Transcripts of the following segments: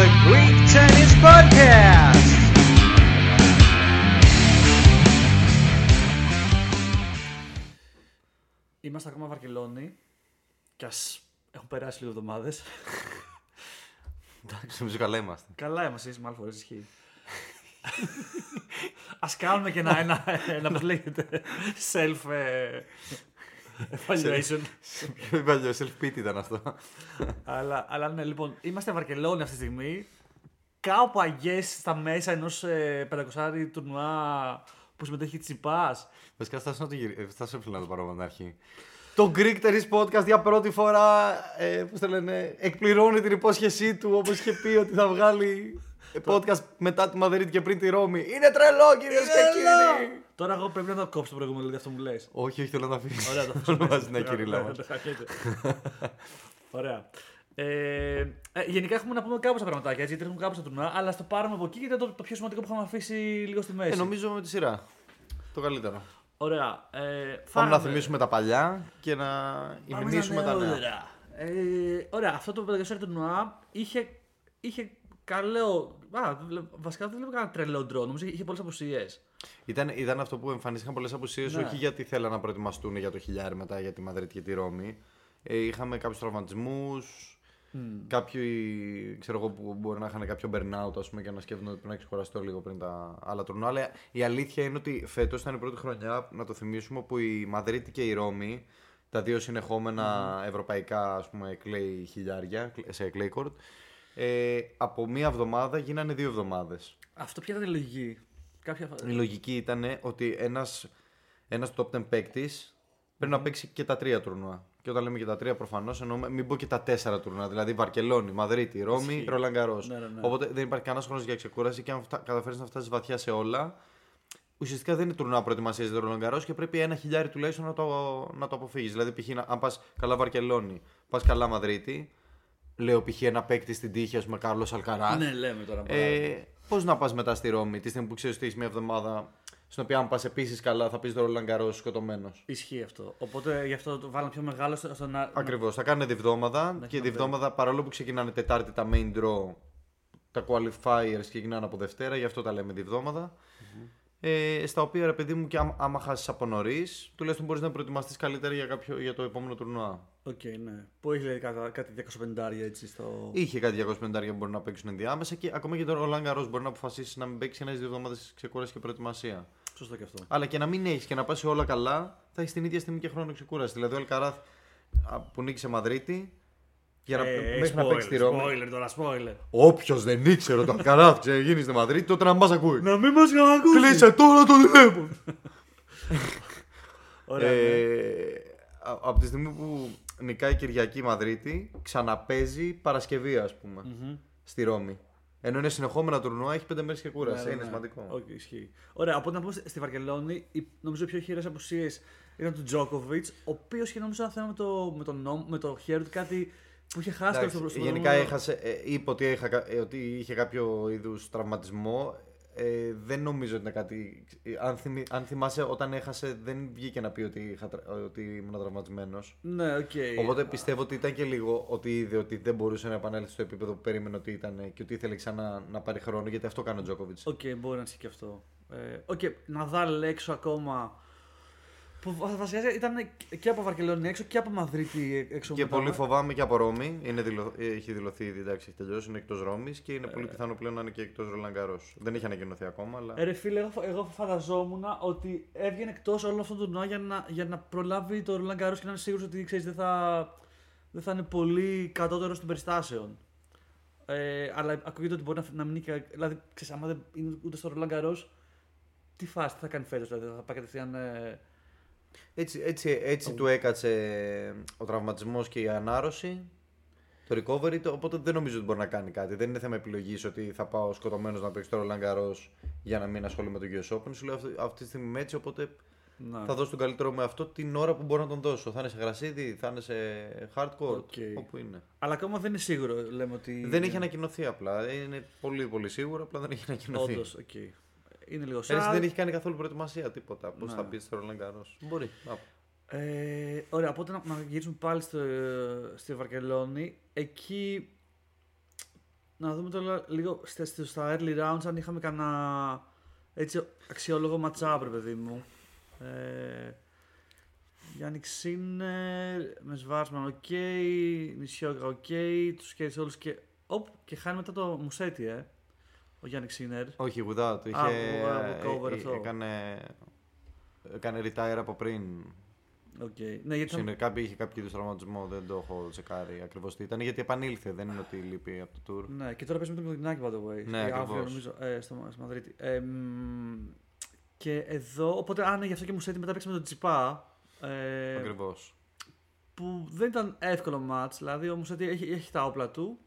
the Greek Tennis Podcast. Είμαστε ακόμα Βαρκελόνη και ας έχουν περάσει λίγο εβδομάδες. Εντάξει, νομίζω καλά είμαστε. Καλά είμαστε, είσαι με άλλη φορές ισχύει. Α κάνουμε και ένα, ένα, ένα πώς λέγεται, self ε, evaluation. Πιο παλιό, self-pity ήταν αυτό. αλλά, αλλά ναι, λοιπόν, είμαστε Βαρκελόνη αυτή τη στιγμή. Κάπου αγιέ στα μέσα ενός ε, 500 τουρνουά που συμμετέχει Τσιπάς. Βασικά φτάσω να το γυρίσω. Φτάσω να το πάρω από την αρχή. Το Greek Tennis Podcast για πρώτη φορά, ε, πώς το λένε, εκπληρώνει την υπόσχεσή του όπως είχε πει ότι θα βγάλει podcast μετά τη Μαδρίτη και πριν τη Ρώμη. Είναι τρελό κυρίες και κύριοι! Τώρα εγώ πρέπει να το κόψω το προηγούμενο, δηλαδή αυτό μου λες. Όχι, όχι, θέλω να το αφήσω. Ωραία, το Όλο μαζί να κυρίλα μας. Ωραία. Ε, ε, γενικά έχουμε να πούμε κάπως τα πραγματάκια, έτσι, γιατί έχουμε κάπως τα τουρνουά, αλλά στο πάρουμε από εκεί γιατί είναι το, το πιο σημαντικό που έχουμε αφήσει λίγο στη μέση. Ε, νομίζω με τη σειρά. Το καλύτερο. Ωραία. Ε, Πάμε φάγαμε- να θυμίσουμε τα παλιά και να Πάμε υμνήσουμε στα τα νέα. νεότερα. Ε, ωραία, αυτό το 500 τουρνουά είχε, είχε καλό. Α, βασικά δεν βλέπω κανένα τρελό ντρό. Νομίζω είχε πολλές αποσίε. Ήταν, ήταν αυτό που εμφανίστηκαν πολλές απουσίες, Ναι. όχι γιατί θέλαν να προετοιμαστούν για το χιλιάρι μετά για τη Μαδρίτη και τη Ρώμη. Ε, είχαμε κάποιους τραυματισμούς. Κάποιοι, ξέρω εγώ, που μπορεί να είχαν κάποιο burnout ας πούμε, και να σκέφτονται ότι πρέπει να ξεκουραστώ λίγο πριν τα άλλα τουρνουά. Αλλά η αλήθεια είναι ότι φέτος ήταν η πρώτη χρονιά, να το θυμίσουμε, που η Μαδρίτη και η Ρώμη, τα δύο συνεχόμενα ευρωπαϊκά ας πούμε, clay χιλιάρια σε clay court, ε, από μία εβδομάδα γίνανε δύο εβδομάδες. Αυτό ποια ήταν η λογική; Κάποια... φα- Η λογική ήταν ότι ένας, ένας top 10 παίκτης πρέπει να παίξει και τα τρία τουρνουά. Και όταν λέμε και τα τρία, προφανώς εννοούμε μην πω και τα τέσσερα τουρνουά. Δηλαδή Βαρκελόνη, Μαδρίτη, Ρώμη, Ισχύει. Ρολαγκαρός. Ναι, ναι, ναι. Οπότε δεν υπάρχει κανένας χρόνος για ξεκούραση και αν καταφέρεις να φτάσεις βαθιά σε όλα, ουσιαστικά δεν είναι τουρνουά προετοιμασίας για το Ρολαγκαρός και πρέπει ένα χιλιάρι τουλάχιστον να το, να το αποφύγεις. Δηλαδή, π.χ. να- αν πας καλά Βαρκελόνη, πας καλά Μαδρίτη, λέω π.χ. ένα παίκτη στην τύχη, ας πούμε, Κάρλος Αλκαράς. Ναι, λέμε τώρα. Ε, Πώς να πας μετά στη Ρώμη, τη στιγμή που ξέρεις ότι έχεις μια εβδομάδα στην οποία αν πας επίσης καλά θα πας στο Ρολάν Γκαρός σκοτωμένος. Ισχύει αυτό. Οπότε γι' αυτό το βάλαμε πιο μεγάλο στο στο να. Ακριβώς. Θα κάνουν διβδόμαδα έχει και ένα διβδόμαδα παρόλο που ξεκινάνε Τετάρτη τα main draw, τα qualifiers ξεκινάνε από Δευτέρα, γι' αυτό τα λέμε διβδόμαδα. Ε, στα οποία ρε παιδί μου, και άμα, άμα χάσεις από νωρίς, τουλάχιστον μπορείς να προετοιμαστείς καλύτερα για, κάποιο, για το επόμενο τουρνουά. Οκ, ναι. Που έχει δηλαδή κάτι, κάτι 250 έτσι στο. Είχε κάτι 250 που μπορεί να παίξουν ενδιάμεσα και ακόμα και το Ρολαγκαρό μπορεί να αποφασίσει να μην παίξει ένα-δύο εβδομάδες ξεκούραση και προετοιμασία. Σωστό και αυτό. Αλλά και να μην έχεις και να πας όλα καλά, θα έχεις την ίδια στιγμή και χρόνο ξεκούραση. Δηλαδή, ο Αλκαράθ α, που νίκησε Μαδρίτη, για να, Ε, μέχρι να spoiler, παίξει τη Ρώμη. Spoiler τώρα, spoiler. Όποιος δεν ήξερε ότι ο Αλκαράθ ξεκίνησε στη Μαδρίτη, τότε να μας ακούει. Να μην μας ξανακούσει. Κλείσε τώρα το τηλέφωνο. Ωραία. ναι. ε, α- από τη στιγμή που νικάει Κυριακή η Μαδρίτη, ξαναπαίζει Παρασκευή, ας πούμε, στη Ρώμη. Ενώ είναι συνεχόμενα τουρνουά, έχει πέντε μέρες και κούραση. Ναι, ναι, είναι ναι. σημαντικό. Οκ, ισχύει. Ωραία, οπότε να πούμε στη Βαρκελώνη, οι, νομίζω οι πιο ηχηρές απουσίες ήταν του Τζόκοβιτς, ο οποίος είχε νομίζω ένα θέμα με το, με το, νόμ, με το χέρι του κάτι που είχε χάσει Εντάξει, στο- στο γενικά προηγούμενο- έχασε, ε, είπε ότι, είχα, κα- ε, ότι είχε κάποιο είδους τραυματισμό. Ε, δεν νομίζω ότι είναι κάτι. ε, Αν, θυμι- αν θυμάσαι, όταν έχασε, δεν βγήκε να πει ότι, είχα, τρα- ότι ήμουν τραυματισμένος. Ναι, οκ. Οπότε πιστεύω ότι ήταν και λίγο ότι είδε ότι δεν μπορούσε να επανέλθει στο επίπεδο που περίμενε ότι ήταν και ότι ήθελε ξανά να πάρει χρόνο γιατί αυτό κάνει ο Τζόκοβιτς. Οκ, μπορεί να ισχύει και αυτό. Ε, Οκ, Ναδάλ έξω ακόμα. Που βα- βασικά ήταν και από Βαρκελώνη έξω και από Μαδρίτη έξω. Και μετά. πολύ φοβάμαι και από Ρώμη. Είναι δηλω... ε, Έχει δηλωθεί ήδη, εντάξει, έχει τελειώσει. Είναι εκτός Ρώμης και είναι Ε. πολύ πιθανό πλέον να είναι και εκτός Ρολάν Γκαρός. Δεν έχει ανακοινωθεί ακόμα, αλλά. Ε, ρε φίλε, εγώ, φα- εγώ φανταζόμουν ότι έβγαινε εκτός όλο αυτό το τουρνουά για να, για να προλάβει το Ρολάν Γκαρό και να είναι σίγουρος ότι ξέρεις, δεν, θα, δεν θα είναι πολύ κατώτερος των περιστάσεων. Ε, αλλά ακούγεται ότι μπορεί να, να μην είναι. και- Δηλαδή, ξέρεις, άμα δεν είναι ούτε στο Ρολάν Γκαρό, τι φάση, τι θα κάνει φέτος, δηλαδή θα πάει κατευθείαν. Ε, Έτσι, έτσι, έτσι του έκατσε ο τραυματισμός και η ανάρρωση. Το recovery, το, οπότε δεν νομίζω ότι μπορεί να κάνει κάτι. Δεν είναι θέμα επιλογής ότι θα πάω σκοτωμένος να παίξω το Roland Garros για να μην ασχολούμαι με το US Open. Σου λέω αυτή, αυτή τη στιγμή είμαι έτσι, οπότε να. θα δώσω τον καλύτερο με αυτό την ώρα που μπορώ να τον δώσω. Θα είναι σε γρασίδι, θα είναι σε hard court, OK. όπου είναι. Αλλά ακόμα δεν είναι σίγουρο, λέμε ότι. Δεν έχει ανακοινωθεί απλά. Είναι πολύ πολύ σίγουρο, απλά δεν έχει ανακοινωθεί. Όντως, οκ. Είναι λίγο Έτσι σαν. δεν έχει κάνει καθόλου προετοιμασία τίποτα. Πώς Ναι. θα μπει στο Roland Garros. Μπορεί. Να. Ε, ωραία, οπότε να, να γυρίσουμε πάλι στο, στη Βαρκελόνη. Εκεί Να δούμε τώρα λίγο στα, στα- στα early rounds αν είχαμε κανένα έτσι αξιόλογο matchup, ρε παιδί μου. Ε, Γιάννικ Σίνερ, με Σβάρτσμαν ok, Νισιόκα ok, τους κέρδισε όλους και... Οπ, και χάνει μετά το Μουσέτη, ε, ο Γιάννικ Σίνερ. Όχι, without. Είχε, Α, walkover ε, ε, αυτό. έκανε, έκανε retire από πριν. Οκ. Ναι, γιατί θα- Είναι, κάποιο, είχε κάποιο είδους τραυματισμό, δεν το έχω τσεκάρει ακριβώς τι ήταν. Γιατί επανήλθε, δεν είναι ότι λείπει από το tour. Ναι, και τώρα παίζει με τον Κοντινάκη, by the way. Ναι, Ε, αύριο, ακριβώς. νομίζω, ε, στο, στο Μαδρίτη. Ε, μ, και εδώ, οπότε, α, ναι, γι' αυτό και μου σέτη μετά παίξει με τον Τσιπά. Ε, Ακριβώς. που δεν ήταν εύκολο match, δηλαδή ο Μουσέτη έχει, έχει τα όπλα του.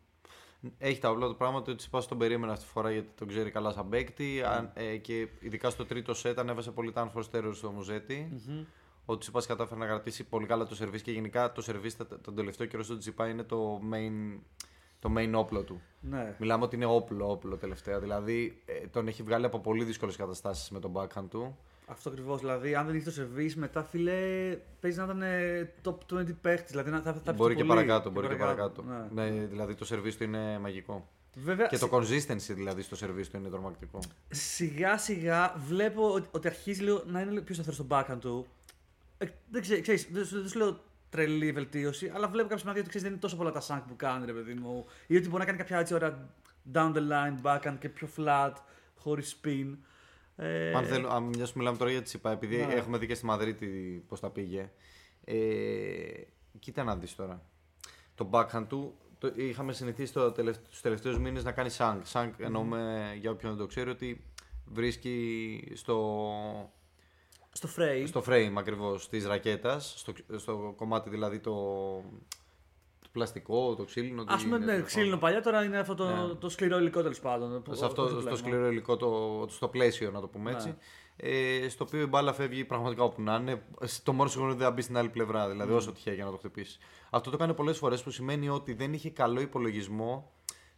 Έχει τα όπλα του πράγματι ότι Τσιπά τον περίμενα αυτή τη φορά γιατί τον ξέρει καλά σαν παίκτη. αν- ε, και ειδικά στο τρίτο σετ ανέβασε πολύ τα unforced errors στο Μουζέτη. Ο Τσιπά κατάφερε να κρατήσει πολύ καλά το σερβίς και γενικά το σερβίς τα- τον τελευταίο καιρό στο Τσιπά είναι το main, το main όπλο του. Ναι. Μιλάμε ότι είναι όπλο, όπλο τελευταία. Δηλαδή ε, τον έχει βγάλει από πολύ δύσκολες καταστάσεις με τον backhand του. Αυτό ακριβώς. Δηλαδή, αν δεν είχε το σερβίς, μετά φίλε παίζει να ήταν ε, top 20 παίχτης. Δηλαδή, να- θα, θα μπορεί πει και πολύ. παρακάτω. Μπορεί και παρακάτω. Ναι. Ναι, δηλαδή το σερβίς του είναι μαγικό. Βέβαια, Και το consistency δηλαδή στο σερβίς του είναι τρομακτικό. σιγά σιγά βλέπω ότι, ότι αρχίζει λίγο να είναι λίγο πιο σταθερός στο backhand του. Ε, δεν ξέρω, ξέρεις, δεν, σου- δεν σου λέω τρελή βελτίωση, αλλά βλέπω κάποια σημάδια ότι ξέρεις, δεν είναι τόσο πολλά τα shank που κάνει, ρε παιδί μου. Ή ότι μπορεί να κάνει κάποια έτσι ωραία down the line backhand και πιο flat, χωρίς spin. Ε, Αν θέλω, αν μιας που μιλάμε τώρα για Τσιπά, επειδή Ναι. έχουμε δει και στη Μαδρίτη πώς τα πήγε. Ε, κοίτα να δεις τώρα. Το backhand του το, είχαμε συνηθίσει το τελευ, τους τελευταίους μήνες να κάνει shank. Shank εννοούμε, για όποιον δεν το ξέρει, ότι βρίσκει στο, στο frame. στο frame ακριβώς της ρακέτας, στο, στο κομμάτι δηλαδή το, το πλαστικό, το ξύλινο. τι Α πούμε, είναι, ναι, τέλος ξύλινο παλιά, τώρα είναι αυτό το, Ναι. το σκληρό υλικό τέλος πάντων. που- σε αυτό όχι το στο πλέγμα. σκληρό υλικό, το, στο πλαίσιο να το πούμε Ναι. έτσι. Ε, στο οποίο η μπάλα φεύγει πραγματικά όπου να είναι. Το μόνο σίγουρο είναι ότι δεν θα μπει στην άλλη πλευρά, δηλαδή όσο τυχαία για να το χτυπήσει. Αυτό το κάνει πολλές φορές που σημαίνει ότι δεν είχε καλό υπολογισμό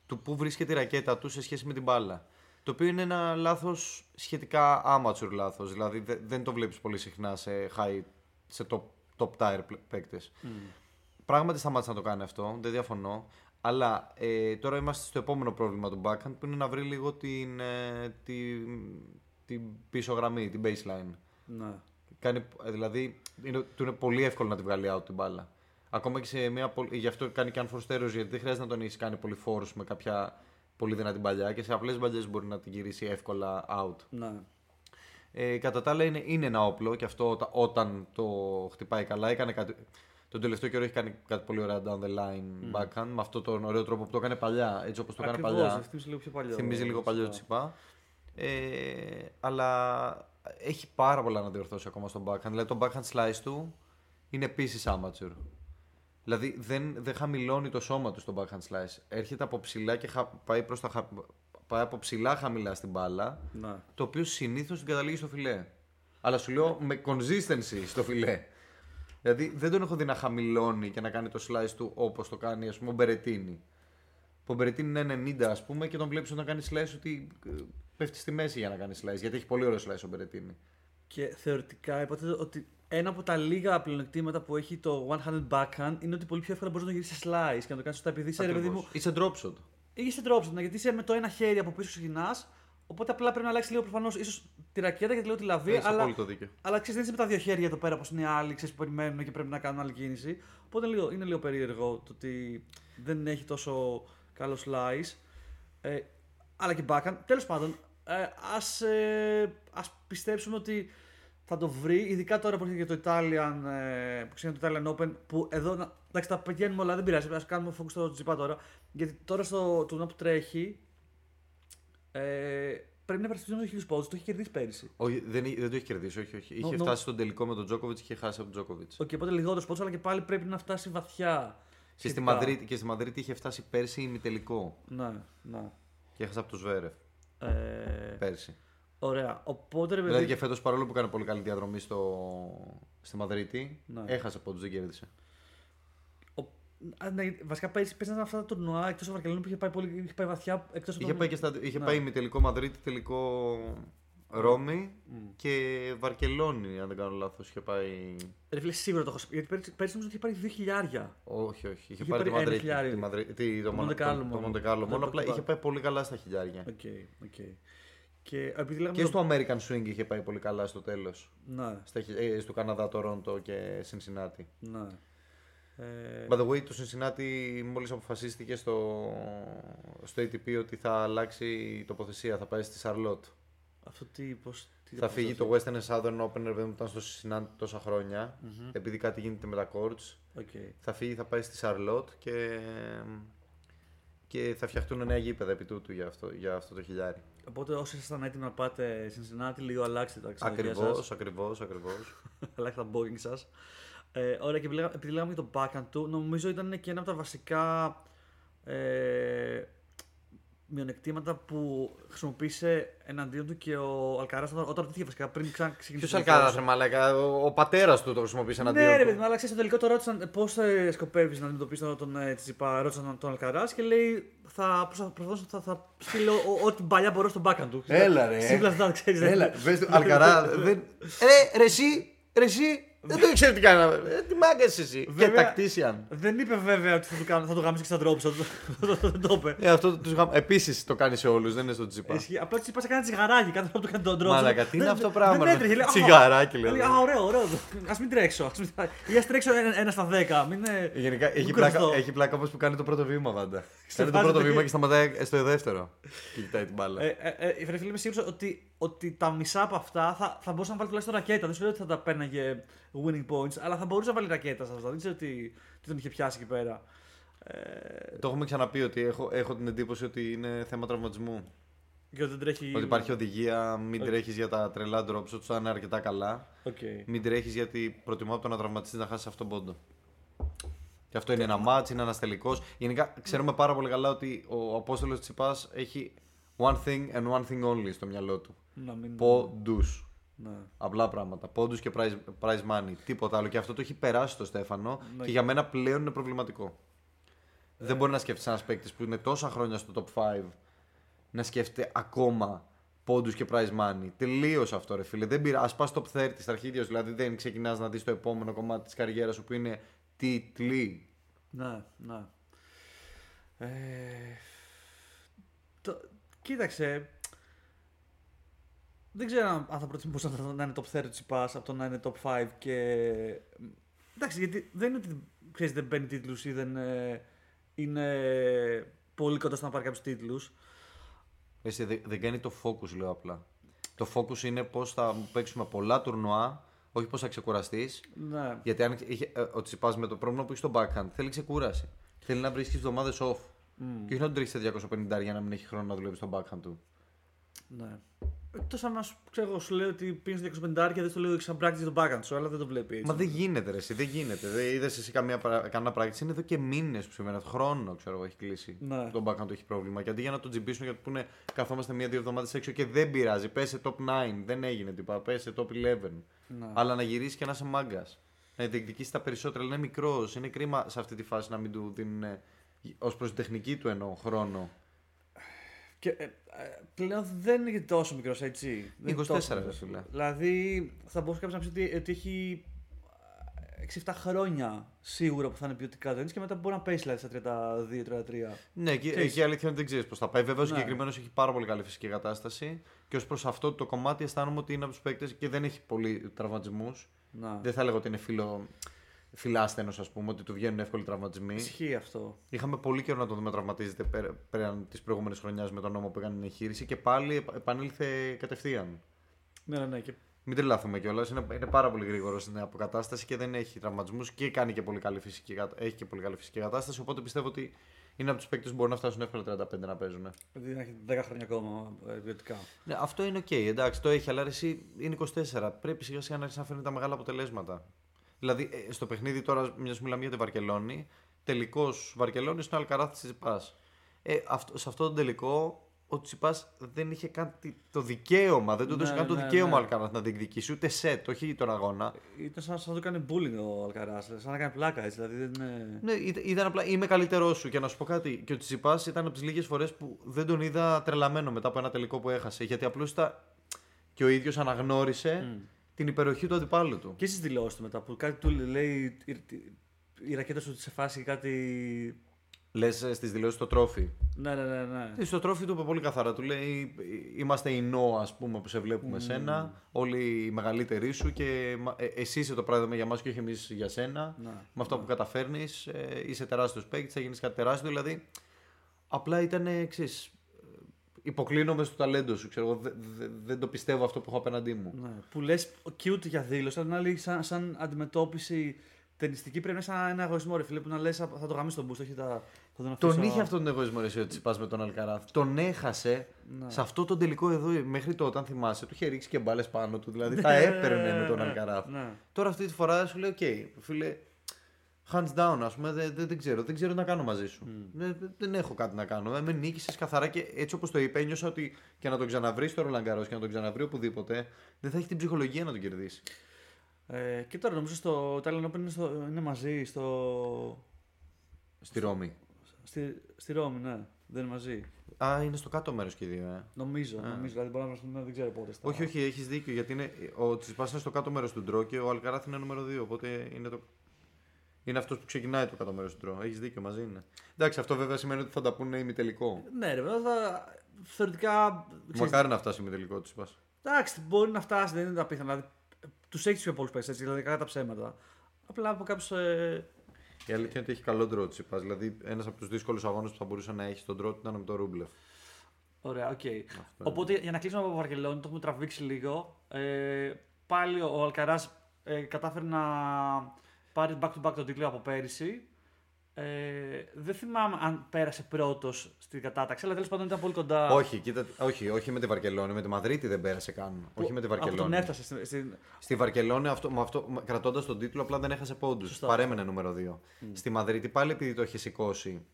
του πού βρίσκεται η ρακέτα του σε σχέση με την μπάλα. Το οποίο είναι ένα λάθος σχετικά amateur λάθος. Δηλαδή δε- δεν το βλέπεις πολύ συχνά σε high, σε top, top tier παίκτες. Πράγματι σταμάτησε να το κάνει αυτό, δεν διαφωνώ. Αλλά ε, τώρα είμαστε στο επόμενο πρόβλημα του backhand που είναι να βρει λίγο την, ε, την, την πίσω γραμμή, την baseline. Ναι. Κάνει, ε, δηλαδή είναι, του είναι πολύ εύκολο να τη βγάλει out την μπάλα. Ακόμα και σε μια. πολ- Γι' αυτό κάνει και unforced errors, γιατί δεν χρειάζεται να τον έχεις κάνει πολύ φόρου με κάποια πολύ δυνατή παλιά και σε απλές μπαλιές μπορεί να την γυρίσει εύκολα out. ναι. Ε, κατά τα άλλα είναι, είναι ένα όπλο και αυτό όταν, όταν το χτυπάει καλά. Έκανε κάτι, τον τελευταίο καιρό έχει κάνει κάτι πολύ ωραία down the line backhand με αυτόν τον ωραίο τρόπο που το έκανε παλιά. Έτσι όπως το έκανε Ακριβώς, παλιά. θυμίζει λίγο πιο παλιό. Θυμίζει λίγο παλιό Σωστά. τσιπά. Ε, αλλά έχει πάρα πολλά να διορθώσει ακόμα στον backhand. Δηλαδή το backhand slice του είναι επίσης amateur. Δηλαδή δεν, δεν χαμηλώνει το σώμα του στο backhand slice. Έρχεται από ψηλά και χα- πάει, προς τα, χα- πάει από ψηλά χαμηλά στην μπάλα Ναι. το οποίο συνήθως την καταλήγει στο φιλέ. Αλλά σου λέω με consistency στο φιλέ. Δηλαδή δεν τον έχω δει να χαμηλώνει και να κάνει το slice του όπως το κάνει ας πούμε ο Μπερετίνη. Που ο Μπερετίνη είναι 90 ας πούμε και τον βλέπεις όταν κάνει slice ότι ε, πέφτει στη μέση για να κάνει slice. Γιατί έχει πολύ ωραίο slice ο Μπερετίνη. Και θεωρητικά υποτίθεται ότι ένα από τα λίγα πλεονεκτήματα που έχει το one-handed backhand είναι ότι πολύ πιο εύκολα μπορείς να το γυρίσεις σε slice και να το κάνεις σωστά επειδή είσαι ρε παιδί μου. Ακριβώς. Είσαι drop shot. Είσαι drop shot, ναι, γιατί είσαι με το ένα χέρι από πίσω ξεκινάς. Οπότε απλά πρέπει να αλλάξει λίγο προφανώς ίσως τη ρακέτα και λίγο τη λαβή. Έχεις αλλά, απόλυτο δίκιο. αλλά ξέρεις, δεν είσαι με τα δύο χέρια εδώ πέρα όπως είναι οι άλλοι ξέρεις, που περιμένουν και πρέπει να κάνουν άλλη κίνηση. Οπότε είναι λίγο, είναι λίγο περίεργο το ότι δεν έχει τόσο καλό slice. Ε, αλλά και backhand. Τέλος πάντων, ε, ας, ε, ας πιστέψουμε ότι θα το βρει, ειδικά τώρα που έρχεται και το Italian, ε, που ξεκινάει το Italian Open, που εδώ, να- εντάξει τα πηγαίνουμε όλα, δεν πειράζει, ας κάνουμε focus στο τζιπά τώρα, γιατί τώρα στο τουρνά που τρέχει, ε, πρέπει να υπερασπιστεί με το χίλιους πόντους, το έχει κερδίσει πέρυσι. Όχι, δεν, δεν το έχει κερδίσει, όχι, όχι. Είχε νο- φτάσει στον τελικό με τον Τζόκοβιτς και είχε χάσει από τον Τζόκοβιτς. Οκ, οπότε λιγότερο πόντους, αλλά και πάλι πρέπει να φτάσει βαθιά. Και, στη σχετικά. Μαδρίτη, και στη Μαδρίτη είχε φτάσει πέρσι ημιτελικό. Ναι, ναι. Και έχασε από τον Ζβέρεφ Ε, πέρσι. ωραία, οπότε ρε παιδί... Δηλαδή και φέτος παρόλο που έκανε πολύ καλή διαδρομή στο... στη Μαδρίτη, Ναι. έχασε πόντους, δεν κέρδισε. Ο, α, ναι, βασικά πέρυσι παίζανε αυτά τα τουρνουά εκτός από Βαρκελόνη που είχε πάει, πολύ, είχε πάει βαθιά εκτός από. Είχε τον- πάει, και στα... είχε Ναι. πάει με τελικό Μαδρίτη, τελικό Ρώμη και Βαρκελόνη, αν δεν κάνω λάθος. Είχε πάει. Ρε φίλε, σίγουρα το έχω σπίσει. Γιατί πέρυσι, πέρυσι νομίζω ότι είχε πάρει δύο χιλιάρια. Όχι, όχι. Είχε, Είχε πάρει τη πάρει ένα Μαδρίτη. χιλιάρι. Τη Μαδρί- τη- το Το Μονα- Μοντεκάλο το- μόνο. Το Μοντεκάλο. Δεν Μόνο το απλά έχω είχε πάει πολύ καλά στα χιλιάρια. Οκ, οκ. Και επειδή λέγαμε. Και το- στο American Swing είχε πάει πολύ καλά στο τέλος. Ναι, Στο Καναδά, Τορόντο και Cincinnati. ναι. Ε, By the way, το Cincinnati μόλις αποφασίστηκε στο, στο ATP ότι θα αλλάξει η τοποθεσία, θα πάει στη Charlotte. αυτό τι, πώς, τι Θα πώς φύγει αυτό. το Western and Southern Open επειδή ήταν στο Cincinnati τόσα χρόνια, επειδή κάτι γίνεται με τα courts. OK. Θα φύγει, θα πάει στη Charlotte και, και θα φτιαχτούν νέα γήπεδα επί τούτου για αυτό, για αυτό το χιλιάρι. Οπότε όσοι ήσασταν έτοιμοι να πάτε στην Cincinnati, λίγο αλλάξτε τα ξενοδοχεία Ακριβώς, σας. ακριβώς, ακριβώς. αλλάξτε τα booking σας. Ε, ωραία, και επειδή λέγα- επειδή λέγαμε για το backhand του, νομίζω ήταν και ένα από τα βασικά ε, μειονεκτήματα που χρησιμοποίησε εναντίον του και ο Αλκαράς όταν, όταν ρωτήθηκε βασικά πριν ξανά ξεκινήσει. Ποιος το Αλκάρας, ρε μαλάκα, ο, ο πατέρας του το χρησιμοποίησε εναντίον Ναι, ρε του. παιδί μου, αλλά ξέρεις, στο τελικό το ρώτησαν πώς ε, σκοπεύεις να αντιμετωπίσεις τον, τον ε, Τσιπά. Ρώτησαν τον, τον Αλκαράς και λέει θα προσπαθήσω θα, θα στείλω ό- ό,τι παλιά μπορώ στον backhand του. Έλα, ρε. Σύμπλα that, ξέρεις. Έλα, πες του, Αλκαρά, δεν... Ρε, ρε εσύ, ρε εσύ, δεν το ήξερε τι κάναμε. Ε, τι μάγκας εσύ. Και Βέβαια- tactician. Δεν είπε βέβαια ότι θα το, κάνω, θα το γάμισε και στα ντρόψα. Δεν το είπε. Ε, αυτό τους γαμ... Επίσης το κάνει σε όλους, δεν είναι στο τσίπα. Ισχύει. Απλά τη είπα σε κάνει τσιγαράκι κάθε φορά που του κάνει τον ντρόψα. Μαλάκα, τι είναι Δεν- αυτό το πράγμα, Δεν ρε; έτρεχε. λέει, «Α, Τσιγαράκι, λέει. λέει. Α, ωραίο, ωραίο. Α μην τρέξω. ας μην- Ή ας τρέξω ένα, ένα στα δέκα. Μην είναι. Γενικά έχει μην πλάκα, κουραστώ. έχει πλάκα όπως που κάνει το πρώτο βήμα πάντα. Κάνει το βάζει πρώτο το βήμα χέρι. και σταματάει στο δεύτερο. Και κοιτάει την μπάλα. Ε, ε, ε, ρε φίλε, είμαι σίγουρος ότι, ότι τα μισά από αυτά θα, θα μπορούσε να βάλει τουλάχιστον ρακέτα. Δεν σου λέω ότι θα τα πέρναγε winning points, αλλά θα μπορούσε να βάλει ρακέτα σε αυτά. Δεν ξέρω τι, τι τον είχε πιάσει εκεί πέρα. Ε, Το έχουμε ξαναπεί ότι έχω, έχω την εντύπωση ότι είναι θέμα τραυματισμού. και ότι δεν τρέχει. Ότι υπάρχει οδηγία, μην τρέχεις για τα τρελά drops, ότι θα είναι αρκετά καλά. Οκ. Μην τρέχεις γιατί προτιμώ από το να τραυματιστείς να χάσεις αυτόν τον πόντο. Και αυτό είναι ένα match, είναι ένας τελικός. Γενικά ξέρουμε πάρα πολύ καλά ότι ο Απόστολος Τσιτσιπάς έχει one thing and one thing only στο μυαλό του. Να μην. Πόντους. Ναι. Απλά πράγματα. Πόντους και prize, prize money. Τίποτα άλλο. Και αυτό το έχει περάσει στο Στέφανο Ναι. και για μένα πλέον είναι προβληματικό. Δεν μπορεί να σκέφτεσαι ένας παίκτης που είναι τόσα χρόνια στο top 5 να σκέφτεται ακόμα πόντους και prize money. Τελείωσε αυτό, ρε φίλε. Δεν πειράζει. Α πας top 30 στα αρχίδια σου. Δηλαδή δεν ξεκινάς να δεις το επόμενο κομμάτι της καριέρας σου που είναι τίτλοι. Ναι, ναι. Ε, το, κοίταξε. Δεν ξέρω αν αν θα προτιμούσα να να είναι top 30 τσιπάς από το να είναι top 5 και... Εντάξει, γιατί δεν είναι ότι ξέρεις, δεν παίρνει τίτλους ή δεν ε, είναι πολύ κοντά στο να πάρει κάποιους τίτλους. Εσύ, δεν, δεν κάνει το focus, λέω απλά. Το focus είναι πώς θα παίξουμε πολλά τουρνουά, όχι πώς θα ξεκουραστείς. Ναι, Γιατί αν είχε, ε, ο Τσιπά με το πρόβλημα που έχει στο backhand θέλει ξεκούραση. Θέλει να βρίσκεις εβδομάδες off. Και όχι να τον τρέχεις σε 250 για να μην έχει χρόνο να δουλεύει στο backhand του. Ναι. Εκτός αν σου, ξέρω, εγώ, σου λέω ότι πίνεις 250 και δεν στο λέω σαν practice για τον backhand σου, αλλά δεν το βλέπει έτσι. Μα δεν γίνεται, ρε, εσύ, δεν γίνεται. Δεν είδες εσύ καμία, πρα- κανένα πράξη. Είναι εδώ και μήνες που συμβαίνει. αυτό. Χρόνο, ξέρω εγώ, έχει κλείσει. Ναι. Το backhand του έχει πρόβλημα. Και αντί για να τον τζιμπήσουν γιατί πούνε καθόμαστε μία-δύο εβδομάδες έξω και δεν πειράζει. Πες σε top 9. Δεν έγινε τίποτα. Πες σε top 11. Ναι. Αλλά να γυρίσεις και να είσαι μάγκας. Να διεκδικήσεις τα περισσότερα. Αλλά είναι μικρός. Είναι κρίμα σε αυτή τη φάση να μην του δίνουν ως προς την τεχνική του εννοώ χρόνο. Και ε, ε, πλέον δεν είναι τόσο μικρός, έτσι. Δεν είναι 24 τόσο ρε μικρός. φίλε. Δηλαδή, θα μπορούσε κάποιος να πει ότι, ότι έχει 6-7 χρόνια σίγουρα που θα είναι ποιοτικά το και μετά μπορεί να πέσει δηλαδή, στα 32-33. Ναι, εκεί, Ξέρεις. εκεί η αλήθεια είναι ότι δεν ξέρεις πώς θα πάει. Βέβαια, ο Ναι. συγκεκριμένος έχει πάρα πολύ καλή φυσική κατάσταση και ως προς αυτό το κομμάτι αισθάνομαι ότι είναι από τους παίκτες και δεν έχει πολλοί τραυματισμούς. Να. Δεν θα έλεγα ότι είναι φίλο, φιλάσθενο, ας πούμε, ότι του βγαίνουν εύκολοι τραυματισμοί. Ισχύει αυτό. Είχαμε πολύ καιρό να τον δούμε να τραυματίζεται πέρα- πέραν της προηγούμενης χρονιάς με τον ώμο που έκανε την εγχείρηση και πάλι επ- επανήλθε κατευθείαν. Ναι, ναι, ναι. Και... Μην τρελαθούμε κιόλας. Είναι, είναι πάρα πολύ γρήγορος στην αποκατάσταση και δεν έχει τραυματισμούς και κάνει και πολύ καλή φυσική, κατα- έχει και πολύ καλή φυσική κατάσταση. Οπότε πιστεύω ότι είναι από τους παίκτες που μπορούν να φτάσουν εύκολα 35 να παίζουν. Δηλαδή να έχει 10 χρόνια ακόμα ε, ποιοτικά. Ναι, αυτό είναι οκ, εντάξει, το έχει, αλλά ρε εσύ είναι 24. Πρέπει σιγά σιγά να αρχίσει να φέρνει τα μεγάλα αποτελέσματα. Δηλαδή, ε, στο παιχνίδι τώρα, μιας που μιλάμε για τη Βαρκελόνη, τελικός Βαρκελόνης είναι ο Αλκαράθ Τσιπά. Ε, αυτό, σε αυτό το τελικό, ο Τσιπά δεν είχε καν τι- το δικαίωμα, δεν του Ναι, έδωσε καν το ναι, δικαίωμα ναι. ο Αλκαράθ να διεκδικήσει ούτε σετ, όχι τον αγώνα. Ήταν σαν, σαν να το κάνει bullying ο Αλκαράς. Σαν να κάνει πλάκα έτσι. Δηλαδή δεν είναι. Ναι, ήταν, ήταν απλά είμαι καλύτερός σου και να σου πω κάτι. Και ο Τσιπά ήταν από τις λίγες φορές που δεν τον είδα τρελαμένο μετά από ένα τελικό που έχασε. Γιατί απλώς και ο ίδιος αναγνώρισε την υπεροχή του αντιπάλου του. Και στις δηλώσεις του μετά που κάτι του λέει. Η, η ρακέτα σου σε φάση κάτι. Λες στις δηλώσεις το τρόφι. Ναι, ναι, ναι. ναι. Ε, Στο τρόφι του είπε πολύ καθαρά. Του λέει: Είμαστε οι νο, ας πούμε, που σε βλέπουμε σένα. Όλοι οι μεγαλύτεροι σου και μα- ε, εσύ είσαι το πράγμα για μας και όχι εμείς για σένα. Ναι. Με αυτό που καταφέρνεις, είσαι τεράστιος παίκτης, θα γίνεις κάτι τεράστιο. Δηλαδή, απλά ήταν εξή. Υποκλίνομαι στο ταλέντο σου. Ξέρω, εγώ, δε- δε- δεν το πιστεύω αυτό που έχω απέναντί μου. Ναι. Που λες cute για δήλωση, αλλά την άλλη σαν, σαν αντιμετώπιση ταινιστική πρέπει να είναι σαν ένα εγωισμό. Ρε φίλε, που να λες θα το γαμίσω τον πούστη, όχι θα, θα τον αφήσω. Τον είχε αυτόν τον εγωισμό ρε, εσύ, ότι πα με τον Αλκαράθ. Τον έχασε Ναι. σε αυτό το τελικό εδώ. Μέχρι τότε, αν θυμάσαι, του είχε ρίξει και μπάλες πάνω του. Δηλαδή τα έπαιρνε με τον Αλκαράθ. Ναι. Τώρα αυτή τη φορά σου λέει: Οκ, φίλε, hands down, ας πούμε, δεν, δεν, δεν ξέρω, δεν ξέρω τι να κάνω μαζί σου. Δεν, δεν- δεν έχω κάτι να κάνω. Ε, με νίκησες καθαρά και έτσι όπως το είπε, ένιωσα ότι και να τον ξαναβρεις στο Ρολαγκαρό και να τον ξαναβρει οπουδήποτε, δεν θα έχει την ψυχολογία να τον κερδίσει. Ε, και τώρα νομίζω στο Italian Open είναι, στο, είναι μαζί στο, Στη Ρώμη. στη, στη Ρώμη, ναι. Δεν είναι μαζί. Α, είναι στο κάτω μέρος και οι δύο, ε. Νομίζω, νομίζω. Δηλαδή μπορεί να μας πούμε, δεν ξέρω πότε. Στα... Όχι, όχι, έχεις δίκιο. Γιατί είναι, ο Τσιπά είναι στο κάτω μέρος του ντρό και ο Αλκαράθ είναι νούμερο 2. Οπότε είναι, το... είναι αυτός που ξεκινάει το κάτω μέρος του draw. Έχεις δίκιο, μαζί είναι. Εντάξει, αυτό βέβαια σημαίνει ότι θα τα πούνε ημιτελικό. Ναι, ρε, βέβαια θα. Θεωρητικά. ξέρεις, Μακάρι να φτάσει ημιτελικό Τσιτσιπά. Εντάξει, μπορεί να φτάσει, δεν είναι απίθανο. Δηλαδή, τους έχεις πιο πολλούς παίκτε, δηλαδή κατά τα ψέματα. Απλά από κάποιους. Ε, Η αλήθεια είναι ότι έχει καλό draw Τσιτσιπά. Δηλαδή, ένας από τους δύσκολους αγώνες που θα μπορούσε να έχει στον draw του ήταν με τον Ρούμπλεφ. Ωραία, οκ. Οπότε για να κλείσουμε από Βαρκελόνη, το έχουμε τραβήξει λίγο. Ε, πάλι ο Αλκαράς ε, κατάφερε να πάρεις back to back τον τίτλο από πέρυσι. Ε, δεν θυμάμαι αν πέρασε πρώτος στην κατάταξη, αλλά τέλος πάντων ήταν πολύ κοντά. Όχι, κοίτα, όχι, όχι με τη Βαρκελόνη, με τη Μαδρίτη δεν πέρασε καν. όχι με τη Από τον Βαρκελόνη. έφτασε στην. στην... Στη Βαρκελόνη, αυτό, με αυτό, κρατώντας τον τίτλο, απλά δεν έχασε πόντους. Σωστά. Παρέμενε νούμερο 2. Στη Μαδρίτη, πάλι επειδή το είχε σηκώσει,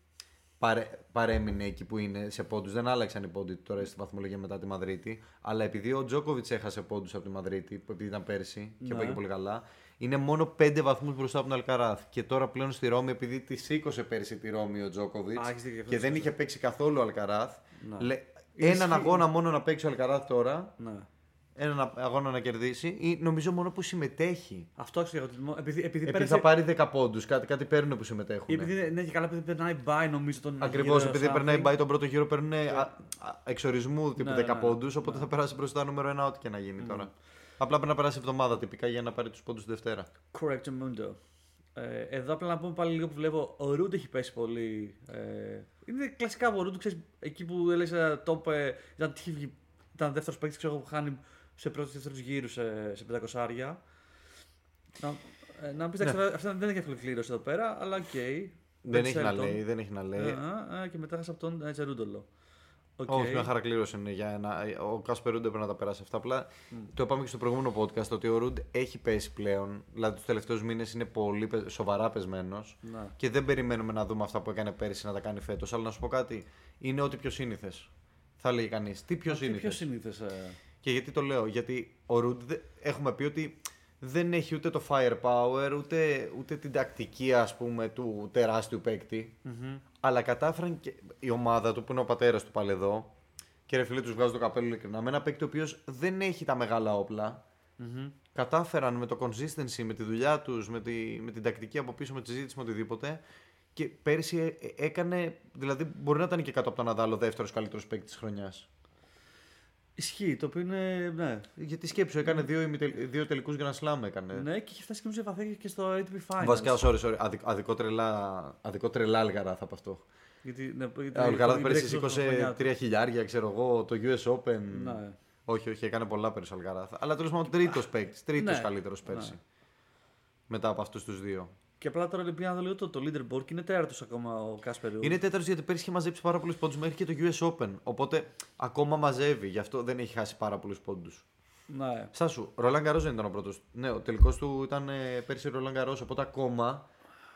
παρέ, παρέμεινε εκεί που είναι σε πόντους. Δεν άλλαξαν οι πόντοι του τώρα στη βαθμολογία μετά τη Μαδρίτη. Αλλά επειδή ο Τζόκοβιτς έχασε πόντους από τη Μαδρίτη, που επειδή ήταν πέρσι και Ναι. πήγε πολύ καλά, είναι μόνο 5 βαθμούς μπροστά από τον Αλκαράθ. Και τώρα πλέον στη Ρώμη, επειδή τη σήκωσε πέρσι τη Ρώμη ο Τζόκοβιτς Α, έχεις δίκιο, αυτό και το δεν είχε παίξει καθόλου ο Αλκαράθ. Ναι. λέ- Είναι έναν ισχύ- αγώνα μόνο να παίξει ο Αλκαράθ τώρα Ναι. έναν αγώνα να κερδίσει ή νομίζω μόνο που συμμετέχει. Αυτό άξιο ότι. Επειδή, επειδή, Επειδή πέρασε- θα πάρει 10 πόντους, κάτι, κάτι παίρνουν που συμμετέχουν. ή επειδή, ναι, και καλά, επειδή περνάει by νομίζω τον. Ακριβώς, γύρο επειδή something. περνάει by τον πρώτο γύρο, παίρνουν α- α- εξορισμού τύπου Ναι, 10 ναι, πόντους, οπότε θα περάσει μπροστά νούμερο 1 ό,τι και να γίνει τώρα. Απλά πρέπει να περάσει εβδομάδα τυπικά για να πάρει τους πόντους τη Δευτέρα. Correctamundo. Ε, εδώ απλά να πούμε πάλι λίγο που βλέπω. Ο Ρούντ έχει πέσει πολύ. Ε, είναι κλασικά από ο Ρούντ, ξέρεις, εκεί που έλεγες top. Ε, ήταν, είχε βγει- ήταν δεύτερος παίκτης, ξέρω εγώ, που χάνει σε πρώτους και δεύτερους γύρους σε, σε 500άρια. Να, ε, να πεις, εντάξει, αυτά δεν έχει εύκολη κλήρωση εδώ πέρα, αλλά οκ. Δεν Ben έχει να Shelton. λέει, δεν έχει να λέει. Α, α, και μετά έχασε από τον ε, Τσερούντολο. Οκ. Όχι, μια χαρά κλήρωση είναι για ένα. Ο Κάσπερ Ρούντ έπρεπε να τα περάσει αυτά. Απλά το είπαμε και στο προηγούμενο podcast ότι ο Ρούντ έχει πέσει πλέον. Δηλαδή τους τελευταίους μήνες είναι πολύ πε- σοβαρά πεσμένος. Ναι. Και δεν περιμένουμε να δούμε αυτά που έκανε πέρυσι να τα κάνει φέτος. Αλλά να σου πω κάτι, είναι ό,τι πιο σύνηθες. Θα λέει κανείς. Τι πιο Τι σύνηθες; πιο σύνηθες. Ε, Και γιατί το λέω, Γιατί ο Ρούντ δε- έχουμε πει ότι δεν έχει ούτε το firepower ούτε, ούτε την τακτική ας πούμε του τεράστιου παίκτη. Αλλά κατάφεραν και η ομάδα του που είναι ο πατέρας του πάλι εδώ. Και ρε φίλε, τους βγάζω το καπέλο ειλικρινά. Με ένα παίκτη ο οποίος δεν έχει τα μεγάλα όπλα. Κατάφεραν με το consistency, με τη δουλειά τους, με, τη, με την τακτική από πίσω, με τη συζήτηση, με οτιδήποτε. Και πέρυσι ε, ε, έκανε. Δηλαδή, μπορεί να ήταν και κάτω από τον Αδάλο δεύτερος καλύτερος παίκτη της χρονιάς. Ισχύει, το οποίο είναι. Ναι. Γιατί σκέψου, έκανε δύο, ημιτελ- δύο τελικούς Grand Slam. Έκανε. ναι, και είχε φτάσει και νομίζω βαθιά και στο ATP Finals. Βασικά, sorry, sorry. Αδικ, αδικό τρελά, αδικό τρελά Αλγαράθ από αυτό. Γιατί, ναι, γιατί, Ο Αλγαράθ η πέρυσι Brexit σήκωσε χρονιά του. τρία χιλιάρια, ξέρω εγώ, το US Open. Ναι. Όχι, όχι, έκανε πολλά πέρυσι ο Αλγαράθ. Αλλά τέλος πάντων τρίτος παίκτη. Τρίτος Ναι. καλύτερος πέρσι. Μετά από αυτούς τους δύο. Και απλά τώρα λοιπόν να δω λίγο το, το leaderboard και είναι τέταρτος ακόμα ο Κάσπερ. Ρουντ. Είναι τέταρτος γιατί πέρσι είχε μαζέψει πάρα πολλούς πόντους μέχρι και το US Open. Οπότε ακόμα μαζεύει, γι' αυτό δεν έχει χάσει πάρα πολλούς πόντους. Ναι. Στάσου, Ρολάν Καρό δεν ήταν ο πρώτος. Ναι, ο τελικός του ήταν ε, πέρσι Ρολάν Καρό. Οπότε ακόμα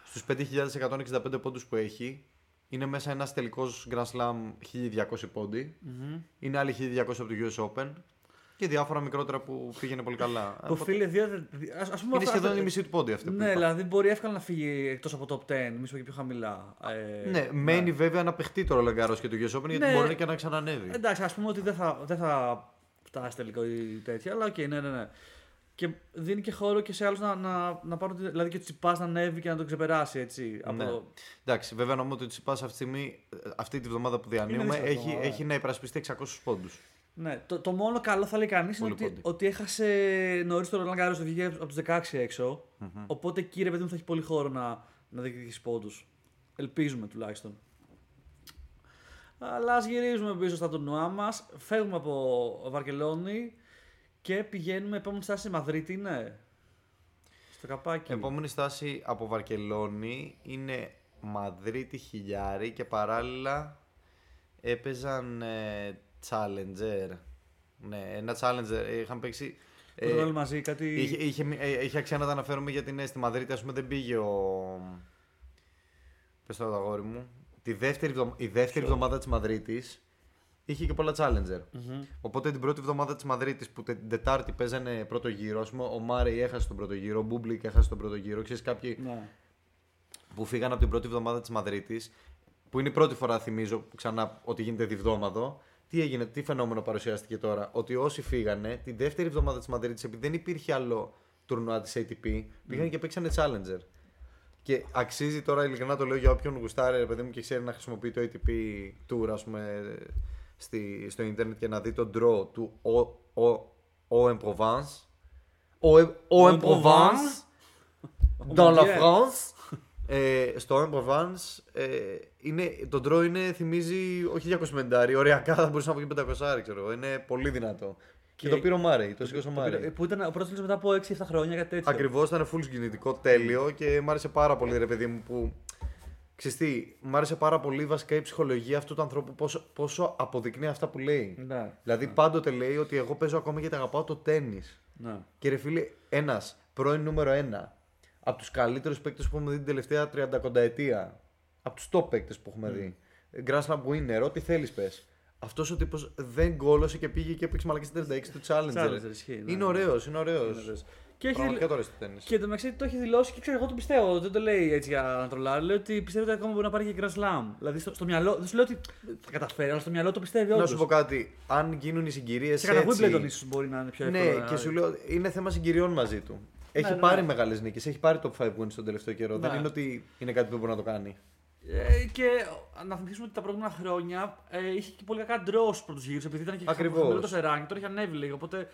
στους 5.165 πόντους που έχει, είναι μέσα ένας τελικός Grand Slam 1.200 πόντοι. Είναι άλλοι 1.200 από το US Open. Και διάφορα μικρότερα που πήγαινε πολύ καλά. Που Οπότε φίλε, δύο, ας, ας πούμε είναι αυτά- σχεδόν αυτά- η μισή του πόντοι αυτοί που Ναι, είπα. δηλαδή μπορεί εύκολα να φύγει εκτός από top 10, μη σου πω και πιο χαμηλά. Ε, Ναι, μένει βέβαια να παιχτεί το Ρολάν Γκαρό και το US Open γιατί Ναι. μπορεί και να ξανανέβει. Εντάξει, ας πούμε ότι δεν θα, δεν θα φτάσει τελικό ή τέτοια. Αλλά οκ, ναι, ναι, ναι. Και δίνει και χώρο και σε άλλους να, να, να πάρουν. τη- Δηλαδή και ο Τσιπάς να ανέβει και να τον ξεπεράσει έτσι. Από Ναι. το... Εντάξει, βέβαια νομίζω ότι ο Τσιπάς αυτή τη στιγμή, ε, αυτή τη βδομάδα που διανύουμε, δύσκολη έχει, εβδομάδα, έχει να υπερασπιστεί 600 πόντους. Ναι, το, το μόνο καλό θα λέει κανείς είναι Πολύ ότι, πόντι. ότι έχασε νωρίς το Ρολάν Γκάρο, βγήκε από τους 16 εξω Οπότε εκεί ρε παιδί μου θα έχει πολύ χώρο να, να διεκδικήσει πόντους. Ελπίζουμε τουλάχιστον. Αλλά ας γυρίζουμε πίσω στα τουρνουά μας. Φεύγουμε από Βαρκελόνη και πηγαίνουμε επόμενη στάση σε Μαδρίτη, ναι. Στο καπάκι. Επόμενη στάση από Βαρκελόνη είναι Μαδρίτη Χιλιάρη και παράλληλα έπαιζαν ε, Challenger. Ναι, ένα Challenger. Είχαν παίξει. Που το βάλουμε μαζί, κάτι. Είχε, είχε, ε, είχε αξία να τα αναφέρουμε γιατί ναι, στη Μαδρίτη ας πούμε δεν πήγε ο... Πες το αγόρι μου. Τη δεύτερη, εβδο- η δεύτερη εβδομάδα της Μαδρίτης είχε και πολλά Challenger. Μμμ. Οπότε την πρώτη εβδομάδα της Μαδρίτης που την Τετάρτη παίζανε πρώτο γύρο, ας πούμε ο Μάρεϊ έχασε τον πρώτο γύρο, ο Μπούμπλικ έχασε τον πρώτο γύρο. Ξέρεις κάποιοι Ναι. που φύγαν από την πρώτη εβδομάδα της Μαδρίτης, που είναι η πρώτη φορά θυμίζω ξανά ότι γίνεται διβδόμαδο, τι έγινε, τι φαινόμενο παρουσιάστηκε τώρα, ότι όσοι φύγανε την δεύτερη εβδομάδα της Μαδρίτης, επειδή δεν υπήρχε άλλο τουρνουά της ATP, πήγαν και παίξανε Challenger. Και αξίζει τώρα, ειλικρινά το λέω για όποιον γουστάρει, ρε παιδί μου, και ξέρει να χρησιμοποιεί το ATP Tour, ας πούμε, στη, στο ίντερνετ και να δει το draw του O, o, o en Provence. O, en- o en Provence. Dans la Dieu. France. Ε, στο en Provence ε, είναι, το draw είναι, θυμίζει όχι 250, ωριακά θα μπορούσε να βγει 500, ξέρω εγώ. Είναι πολύ δυνατό. Και, Και- το πήρε ο Μάρεϊ, το σήκωσε ο Το Μάρεϊ. πήρε- Που ήταν ο πρώτος μετά από 6-7 χρόνια, κάτι τέτοιο. Ακριβώς ήταν full συγκινητικό, τέλειο και μ' άρεσε πάρα πολύ ρε παιδί μου που. Ξέρεις τι, μ' άρεσε πάρα πολύ βασικά η ψυχολογία αυτού του ανθρώπου πόσο, πόσο αποδεικνύει αυτά που λέει. Ναι. Δηλαδή πάντοτε λέει ότι εγώ παίζω ακόμα γιατί αγαπάω το τέννη. Ναι. Και ρε φίλε, ένας πρώην νούμερο ένα από τους καλύτερους παίκτες που έχουμε δει την τελευταία 30 ετία. Από τους top παίκτες που έχουμε δει. Grand Slam winner, ό,τι θέλεις πες. Αυτός ο τύπος δεν γκόλωσε και πήγε και έπαιξε μαλακή στην 36 του Challenger. Challenger, ισχύει, ναι, είναι ναι. ωραίος, είναι ωραίος. Είναι ωραίος. Και έχει Πραγματικά τώρα στο τέννη. Και εντωμεταξύ το έχει δηλώσει και ξέρω, εγώ το πιστεύω. Δεν το λέει έτσι για να τρολάρει. Λέει ότι πιστεύει ότι ακόμα μπορεί να πάρει και Grand Slam. Δηλαδή στο, στο μυαλό. Δεν σου λέω ότι θα καταφέρει, αλλά στο μυαλό το πιστεύει Να όντως. σου πω κάτι, αν γίνουν οι συγκυρίες. Σε κατά Wimbledon ίσως μπορεί να είναι πιο εύκολο. Ναι, να- και σου λέω, είναι θέμα συγκυριών μαζί του. Έχει ναι, πάρει ναι. μεγάλες νίκες, έχει πάρει top 5 wins τον τελευταίο καιρό. Ναι. Δεν είναι ότι είναι κάτι που δεν μπορεί να το κάνει. Ε, και να θυμίσουμε ότι τα προηγούμενα χρόνια ε, είχε και πολύ κακά draw στους πρώτους γύρους επειδή ήταν και Ακριβώς. χαμηλό το σεράνι. Τώρα έχει ανέβει λίγο. Οπότε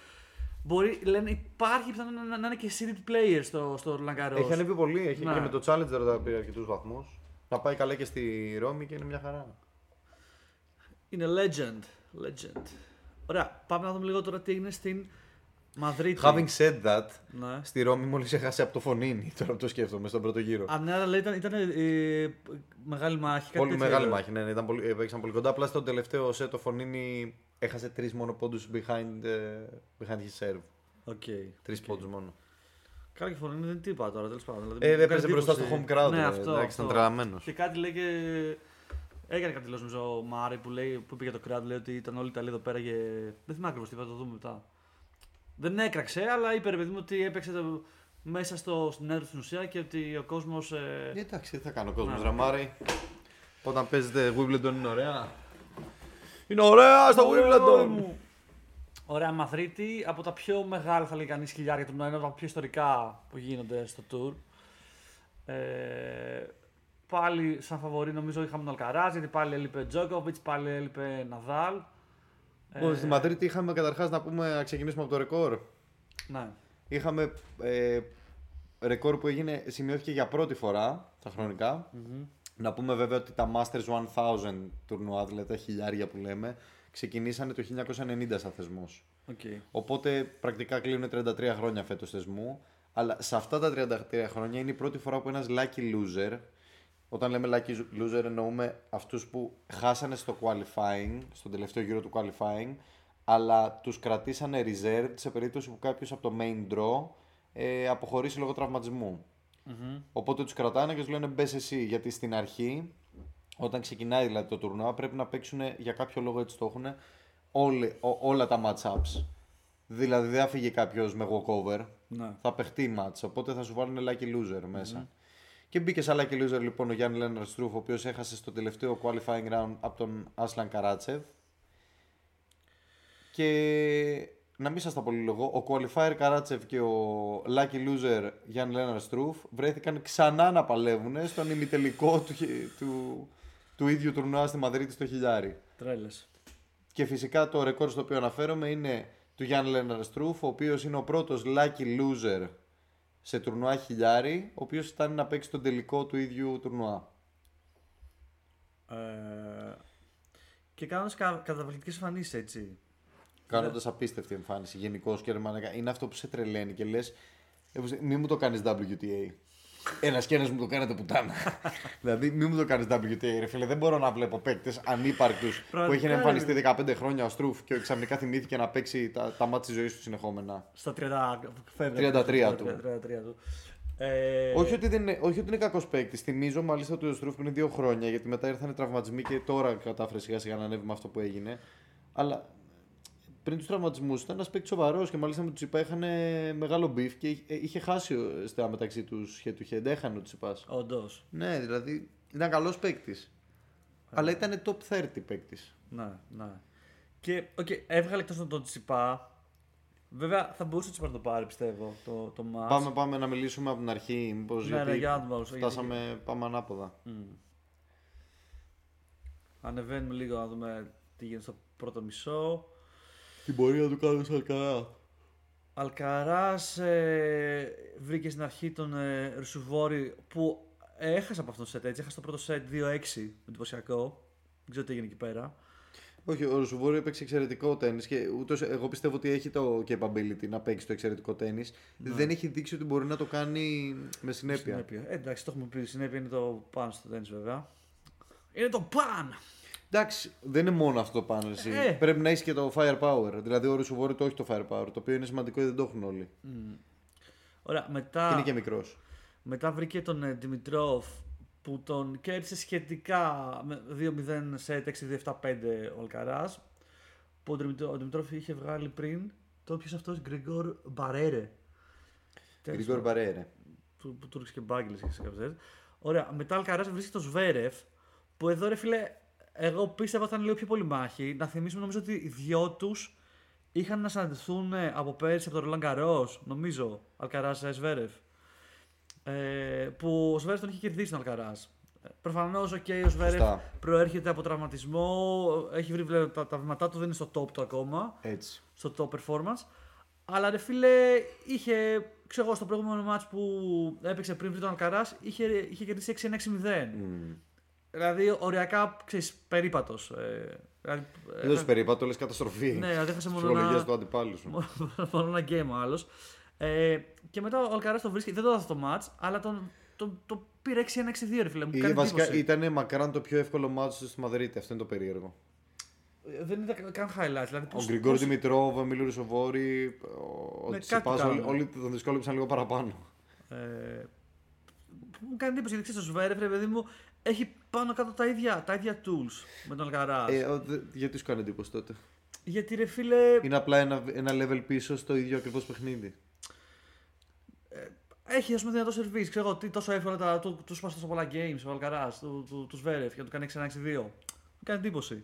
μπορεί, λένε, υπάρχει πιθανότητα να, να είναι και seeded player στο, στο Roland Garros. Έχει ανέβει πολύ. Έχει Ναι. και με το Challenger θα πήρε αρκετούς βαθμούς. Να πάει καλά και στη Ρώμη και είναι μια χαρά. Είναι legend. legend. Ωραία, πάμε να δούμε λίγο τώρα τι έγινε στην Μαδρίτη. Having said that, Ναι. στη Ρώμη μόλις έχασε από το Φωνίνι. Τώρα που το σκέφτομαι στον πρώτο γύρο. Α, ναι, αλλά λέει, ήταν, ήταν ε, μεγάλη μάχη. κάτι Πολύ τέτοιο μεγάλη έλεγα. μάχη. Ναι, ναι, ήταν πολύ, ε, παίξαν πολύ κοντά. Απλά στο τελευταίο σετ το Φωνίνι έχασε τρεις μόνο πόντους behind, ε, behind his serve. Οκ. Τρεις πόντους μόνο. Καλά και φωνή δεν τι είπα τώρα, τέλος πάντων. Δηλαδή, Ε, μου έπαιζε κάνει μπροστά στο εντύπωση. home crowd, Ναι, ρε, αυτό. εντάξει, αυτό. ήταν τρελαμένος. Και κάτι λέει και. Έκανε κάτι δηλώσεις νομίζω ο Μάρεϊ που, λέει, που είπε για το crowd, λέει ότι ήταν όλοι οι Ιταλοί εδώ πέρα και. Δεν θυμάμαι ακριβώς τι είπα, θα το δούμε μετά. Δεν έκραξε, αλλά είπε ρε παιδί μου ότι έπαιξε το... μέσα στο, στην έδρα στην ουσία και ότι ο κόσμος. Ε, εντάξει, τι θα κάνει ο κόσμος, Ναι. ρε Μάρεϊ. Όταν παίζετε Wimbledon είναι ωραία. Είναι ωραία στο Wimbledon! Ωραία, Μαδρίτη από τα πιο μεγάλα θα λέει κανείς χιλιάρια του ένα από τα πιο ιστορικά που γίνονται στο tour. Ε, πάλι σαν φαβορή νομίζω είχαμε τον Αλκαράζ, γιατί πάλι έλειπε Τζόκοβιτ, πάλι έλειπε Ναδάλ. Λοιπόν, στη Μαδρίτη είχαμε καταρχάς να πούμε να ξεκινήσουμε από το ρεκόρ. Ναι. Είχαμε ε, ρεκόρ που έγινε, σημειώθηκε για πρώτη φορά τα χρονικα Να πούμε βέβαια ότι τα Masters 1000 τουρνουά, δηλαδή τα χιλιάρια που λέμε, ξεκινήσανε το 1990 σαν θεσμός. Okay. Οπότε πρακτικά κλείνουν 33 χρόνια φέτος θεσμού. Αλλά σε αυτά τα 33 χρόνια είναι η πρώτη φορά που ένας lucky loser, όταν λέμε lucky loser εννοούμε αυτούς που χάσανε στο qualifying, στον τελευταίο γύρο του qualifying, αλλά τους κρατήσανε reserved σε περίπτωση που κάποιος από το main draw ε, αποχωρήσει λόγω τραυματισμού. Οπότε τους κρατάνε και τους λένε μπες εσύ, γιατί στην αρχή, όταν ξεκινάει δηλαδή το τουρνουά, πρέπει να παίξουν για κάποιο λόγο έτσι το έχουν όλοι, ό- όλα τα match-ups. Δηλαδή δεν θα φύγει κάποιος με walkover. Ναι. Θα παιχτεί match. Οπότε θα σου βάλουν lucky loser μεσα Και μπήκε σαν lucky loser λοιπόν ο Γιάννη Λέναρ Στρούφ, ο οποίος έχασε στο τελευταίο qualifying round από τον Άσλαν Καράτσεβ. Και να μην σας τα πολυλογώ, ο Qualifier Καράτσεφ και ο Lucky Loser Γιάννη Λέναρ Στρούφ βρέθηκαν ξανά να παλεύουν στον ημιτελικό του, χι- του, του ίδιου τουρνουά στη Μαδρίτη στο χιλιάρι. Τρέλες. Και φυσικά το ρεκόρ στο οποίο αναφέρομαι είναι του Γιάννη Λέναρ Στρούφ, ο οποίος είναι ο πρώτος lucky loser σε τουρνουά χιλιάρι, ο οποίος φτάνει να παίξει τον τελικό του ίδιου τουρνουά. Ε, και κάνοντας κα, καταπληκτικές εμφανίσεις έτσι. Κάνοντας απίστευτη εμφάνιση γενικώς και ρεμανικά. Είναι αυτό που σε τρελαίνει και λες, μη μου το κάνεις WTA. Ένα και ένα μου το κάνετε πουτάνα. δηλαδή, μη μου το κάνεις WTA, ρε φίλε. Δεν μπορώ να βλέπω παίκτες ανύπαρκτους που Πραγματικά, έχει ρε. εμφανιστεί 15 χρόνια ο Στρούφ και ξαφνικά θυμήθηκε να παίξει τα, τα μάτια της ζωής του συνεχόμενα. Στα 30, φεύγει 33 του. 33 του. Ε, Όχι ότι, δεν είναι, όχι ότι είναι κακός παίκτης. Θυμίζω μάλιστα του Στρούφ πριν δύο χρόνια γιατί μετά ήρθαν τραυματισμοί και τώρα κατάφερε σιγά σιγά να ανέβει με αυτό που έγινε. Αλλά πριν τους τραυματισμούς ήταν ένας παίκτης σοβαρός και μάλιστα με τους Τσιπά είχαν μεγάλο beef και είχε- είχε χάσει ο- στα μεταξύ τους head to head. Έχανε ο Τσιπά. Όντως. Ναι, δηλαδή ήταν καλός παίκτης. Αλλά ήταν top 30 παίκτης. Ναι, ναι. Και οκ, έβγαλε εκτός τον Τσιπά. Βέβαια θα μπορούσε ο Τσιπά να το πάρει πιστεύω το, το match. Πάμε, πάμε να μιλήσουμε από την αρχή. Μήπως, Ναι, γιατί ναι, για να δούμε, γιατί- φτάσαμε, πάμε ανάποδα. Μμ. Ανεβαίνουμε λίγο να δούμε τι γίνεται στο πρώτο μισό. Την πορεία του κάνω Αλκαρά. Αλκαράς ε, βρήκε στην αρχή τον ε, Ρουσουβόρη που έχασε από αυτό το set έτσι. Έχασε το πρώτο set 2-6 εντυπωσιακό. Δεν ξέρω τι έγινε εκεί πέρα. Όχι, ο Ρουσουβόρη έπαιξε εξαιρετικό τέννη και ούτως, εγώ πιστεύω ότι έχει το capability να παίξει το εξαιρετικό τέννη. Δεν έχει δείξει ότι μπορεί να το κάνει με συνέπεια. Συνέπεια. Ε, εντάξει, το έχουμε πει. Συνέπεια είναι το πάνω στο τέννις βέβαια. Είναι το παν! Εντάξει, δεν είναι μόνο αυτό το πάνω εσύ. Ε. Πρέπει να έχεις και το firepower. Δηλαδή, ο Ρουσουβόρη το έχει το firepower, το οποίο είναι σημαντικό γιατί δεν το έχουν όλοι. Ωραία, μετά, Και είναι και μικρός. μετά βρήκε τον ε, Δημητρόφ που τον κέρδισε σχετικά με 2-0 σε 6-2-7-5 ο Αλκαράς που ο, Δημητρό- ο Δημητρόφ είχε βγάλει πριν το ποιος αυτός Γκριγκόρ Μπαρέρε Τέλος Γρηγόρ πάντων. Μπαρέρε. που, που τουρκis και μπάγγελες και σε κάποιες τέτοιες. Ωραία, μετά Αλκαράς βρίσκεται το Σβέρεφ που εδώ ρε φίλε εγώ πίστευα θα είναι λίγο πιο πολύ μάχη. Να θυμίσουμε νομίζω ότι οι δυο τους είχαν να συναντηθούν ε, από πέρσι από τον Ρολάν Γκαρός, νομίζω, Αλκαράς ε, Σβέρεφ. Ε, που ο Σβέρεφ τον είχε κερδίσει τον Αλκαράς. Ε, Προφανώς, οκ, ο Σβέρεφ Σωστά. προέρχεται από τραυματισμό, έχει βρει βλέ- τα, τα βήματά του, δεν είναι στο top του ακόμα Έτσι. στο top performance. Αλλά ρε φίλε, είχε, ξέρω εγώ, στο προηγούμενο match που έπαιξε πριν βρει τον Αλκαράς, είχε, είχε κερδίσει 6-1-6-0. Mm. Δηλαδή, οριακά, ξέρεις, περίπατος. Ε, δηλαδή, ε, Δεν το περίπατο, το λες καταστροφή. Ναι, δηλαδή έχασε μόνο Ψυχολογίας ένα, του αντιπάλου σου. μόνο ένα game άλλος. Ε, και μετά ο Αλκαράς το βρίσκει, δεν το έδωσε το match, αλλά τον, τον, το πήρε 6-1-6-2 ρε φίλε. Μου Ή κάνει βασικά εντύπωση. ήταν μακράν το πιο εύκολο μάτσο του στη Μαδρίτη. Αυτό είναι το περίεργο. Ε, Δεν είδα καν highlights. Δηλαδή, Ο πώς- Γκριγκόρ πώς- Δημητρόβ, ο Εμίλιο Ρουσοβόρη, ο Ναι, Τσιπάς, κάτι όλοι, κάνανε. όλοι τον δυσκόλεψαν λίγο παραπάνω. Ε, που μου κάνει εντύπωση γιατί ξέρεις το Σβέρεφ, ρε παιδί μου, έχει πάνω κάτω τα ίδια, τα ίδια tools με τον Αλκαρά. Ε, ο, δε- γιατί σου κάνει εντύπωση τότε; γιατί ρε φίλε, Είναι απλά ένα, ένα level πίσω στο ίδιο ακριβώς παιχνίδι; έχει ας πούμε δυνατό σερβίς. Ξέρω εγώ τι τόσο εύκολα τα, του, τους σπάσει τόσο πολλά games ο Αλκαρά, του, του, τους Σβέρεφ για να του κάνει 6-1-6-2. Μου κάνει εντύπωση.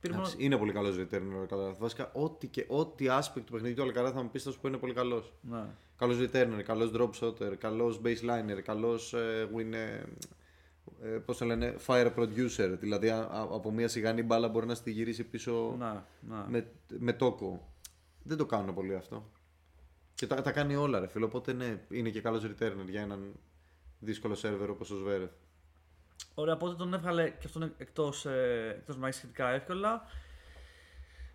Πήρε μόνο- Εντάξει, Είναι πολύ καλός returner ο Αλκαράθ. Βασικά, ό,τι, και, ό,τι aspect του παιχνιδιού του Αλκαράθ θα μου πεις, θα σου πω είναι πολύ καλός. Ναι. Καλός returner, καλός drop shotter, καλός baseliner, καλός ε, win. Ε, ε, πώς το λένε, fire producer. Δηλαδή, α- α- από μια σιγανή μπάλα μπορεί να στη γυρίσει πίσω Ναι, ναι. με, με τόκο. Δεν το κάνουν πολύ αυτό. Και τα, τα κάνει όλα, ρε φίλο. Οπότε ναι, είναι και καλός returner για έναν δύσκολο σερβερ όπως ο Σβέρεφ. Ωραία, οπότε τον έβγαλε και αυτόν εκτός, ε, εκτός μάχης σχετικά εύκολα.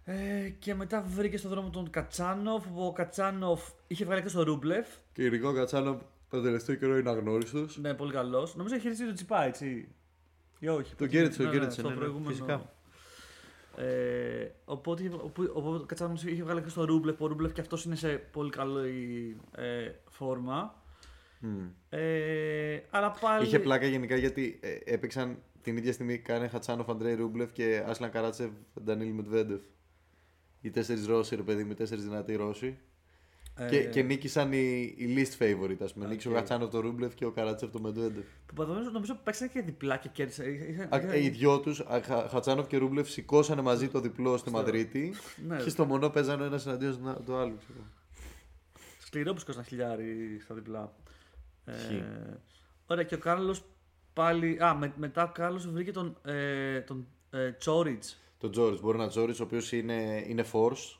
Ε, και μετά βρήκε στον δρόμο τον Κατσάνοφ, που ο Κατσάνοφ είχε βγάλει εκτός τον Ρούμπλεφ. Και ειδικό Κατσάνο το τελευταίο καιρό είναι αγνώριστος. Ναι, πολύ καλός. Νομίζω είχε χειριστεί τον Τσιπά, έτσι. Ή όχι. Τον κέρδισε, τον κέρδισε, στο ναι, ναι, προηγούμενο. φυσικά. Ε, οπότε, είχε- οπού- οπότε ο Κατσάνοφ είχε βγάλει εκτός τον Ρούμπλεφ. Ο Ρούμπλεφ και αυτός είναι σε πολύ καλή ε, φόρμα. Ε, αλλά πάλι. Είχε πλάκα γενικά γιατί ε, έπαιξαν την ίδια στιγμή Κάρεν Χατσάνοφ, Αντρέι Ρούμπλεφ και Άσλαν Καράτσεβ, Ντανίλ Μεντβέντεφ. Οι τέσσερις Ρώσοι, ρε παιδί μου, οι τέσσερις δυνατοί Ρώσοι. Ε, Και, και νίκησαν οι, οι least favorite, ας πούμε. Οκ. Νίκησε ο Χατσάνοφ το Ρούμπλεφ και ο Καράτσεφ το Μεντβέντεφ. Που νομίζω, νομίζω παίξαν και διπλά και κέρδισαν. Είχαν- Α, είχαν- ε, Οι δυο τους, Χατσάνοφ και Ρούμπλεφ, σηκώσανε μαζί το διπλό στη Στο- Μαδρίτη Ναι. και στο μονό παίζανε ο ένας εναντίον του άλλου. ξέρω. Σκληρό που σκόσαν χιλιάρι στα διπλά. Ισχύει. Ε, ωραία, και ο Κάρλος πάλι. Α, με, μετά ο Κάρλος βρήκε τον, ε, τον ε, Τσόριτς. Το Τζόριτ, μπορεί να Τζόριτ, ο οποίος είναι, είναι force.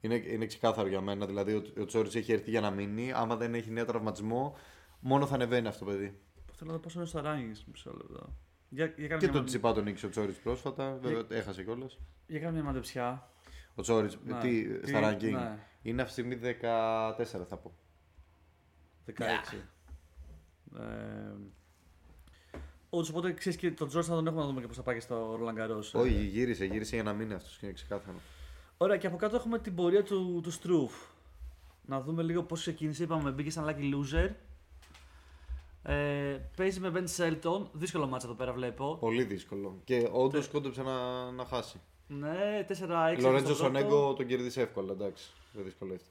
Είναι, είναι ξεκάθαρο για μένα. Δηλαδή, ο, ο Τζόριτ έχει έρθει για να μείνει. Άμα δεν έχει νέο τραυματισμό, μόνο θα ανεβαίνει αυτό το παιδί. Θέλω να δω πόσο είναι στο ranking. Μισό λεπτό. Για, για κάνε Και μια, τον μα- Τσιπά τον νίκησε ο Τζόριτ πρόσφατα. Βέβαια, έχασε κιόλας. για κάνε μια μαντεψιά. Ο Τζόριτ, Ναι. τι, Τι- στα ranking. ναι. Είναι αυτή τη στιγμή 14, θα πω. 16. Ε, Όντως, οπότε ξέρεις και τον Τζόρτ θα τον έχουμε να δούμε και πώς θα πάει και στο Ρολαν Γκαρός. Όχι, γύρισε, γύρισε για να μείνει αυτός. Είναι ξεκάθαρο. Ωραία, και από κάτω έχουμε την πορεία του, του Στρούφ. Να δούμε λίγο πώς ξεκίνησε. Είπαμε, μπήκε σαν lucky loser. Ε, παίζει με Ben Shelton. Δύσκολο μάτσα εδώ πέρα βλέπω. Πολύ δύσκολο. Και όντως κόντεψε να, να χάσει. Ναι, 4-6. Λορέντζο στο πρώτο. Σονέγκο τον κέρδισε εύκολα, εντάξει. Δεν δυσκολεύτηκε.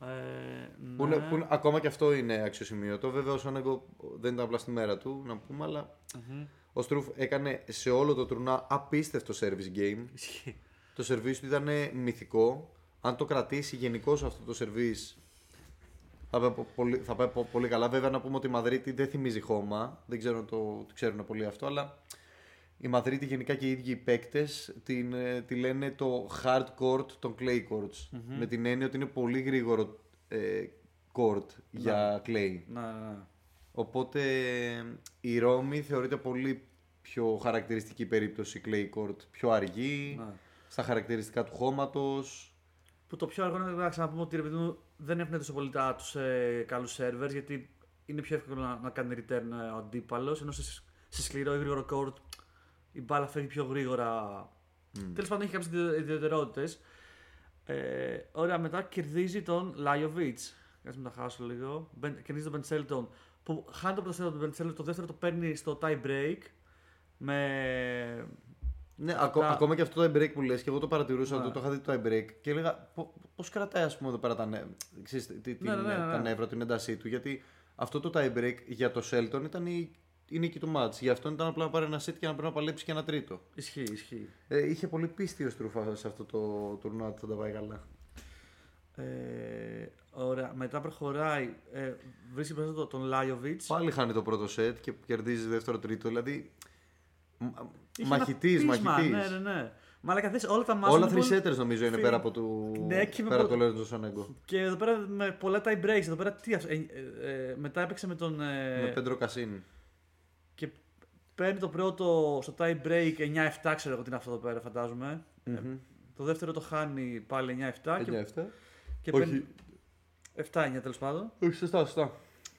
Ε, ναι. Που είναι, που είναι- ακόμα και αυτό είναι αξιοσημείωτο. Βέβαια, ο Σόνεγκο δεν ήταν απλά στη μέρα του, να πούμε, αλλά Μμμ. ο Στρούφ έκανε σε όλο το τουρνά απίστευτο service game. Ισχύει. Το service του ήταν μυθικό. Αν το κρατήσει γενικώς αυτό το service, θα πάει, πο- πολύ, θα πάει πο- πολύ καλά. Βέβαια, να πούμε ότι η Μαδρίτη δεν θυμίζει χώμα. Δεν ξέρω αν το, το ξέρουν πολύ αυτό, αλλά η Μαδρίτη γενικά και οι ίδιοι οι παίκτες την, ε, τη λένε το hard court των clay courts. Με την έννοια ότι είναι πολύ γρήγορο ε, court για clay. Ναι, ναι, ναι. Οπότε η Ρώμη θεωρείται πολύ πιο χαρακτηριστική περίπτωση clay court. Πιο αργή, Ναι. Στα χαρακτηριστικά του χώματος. Που το πιο αργό είναι να ξαναπούμε ότι ρε παιδί μου, δεν έχουν τόσο πολύ τα τους ε, καλούς servers γιατί είναι πιο εύκολο να, να κάνει return ε, ο αντίπαλος. Ενώ σε, σε σκληρό ή γρήγορο court η μπάλα φεύγει πιο γρήγορα. Mm. Τέλος πάντων έχει κάποιες ιδιαιτερότητες. Ε, ωραία, μετά κερδίζει τον Λάιοβιτ. Κάτσε να τα χάσω λίγο. Μπεν- Κερδίζει τον Μπεντσέλτον. Που χάνει το πρώτο set τον Μπεντσέλτον, το δεύτερο το παίρνει στο tie break. Με. Ναι, Αυτά- ακό- ακόμα και αυτό το tie break που λες και εγώ το παρατηρούσα, Ναι. το, το είχα δει το tie break και έλεγα πώ πώς κρατάει ας πούμε εδώ πέρα τα, νε... ξέρεις, τι- τι- Ναι, ναι, ναι, ναι. τα νεύρα, την έντασή του γιατί αυτό το tie break για το Shelton ήταν η, η νίκη του match. Για αυτόν ήταν απλά να πάρει ένα set και να πρέπει να παλέψει και ένα τρίτο. Ισχύει, ισχύει. Ε, είχε πολύ πίστη ο Στρούφα σε αυτό το τουρνουά ότι θα τα πάει καλά. Ε, ωραία, μετά προχωράει. Ε, βρίσκει μπροστά του τον Λάιοβιτ. Πάλι χάνει το πρώτο set και κερδίζει δεύτερο τρίτο. Δηλαδή. Είχε Μαχητής, ένα πείσμα, μαχητής. Ναι, ναι, ναι. Μα αλλά καθίσει όλα τα μάτια. Όλα three setters νομίζω είναι φίλε, πέρα από, του... ναι, και με πέρα πο- από το Λέρντζο Σονέγκο. Και εδώ πέρα με πολλά tie breaks. Εδώ πέρα τι αυτό. Ε, ε, ε, μετά έπαιξε με τον. Ε, Με Πέντρο Κασίνη. Και παίρνει το πρώτο στο tie break 9-7, ξέρω εγώ τι είναι αυτό εδώ πέρα, φαντάζομαι. Ε, το δεύτερο το χάνει πάλι 9-7. Και, 9-7. και Όχι. 7-9 τέλος πάντων. Όχι, σωστά, σωστά.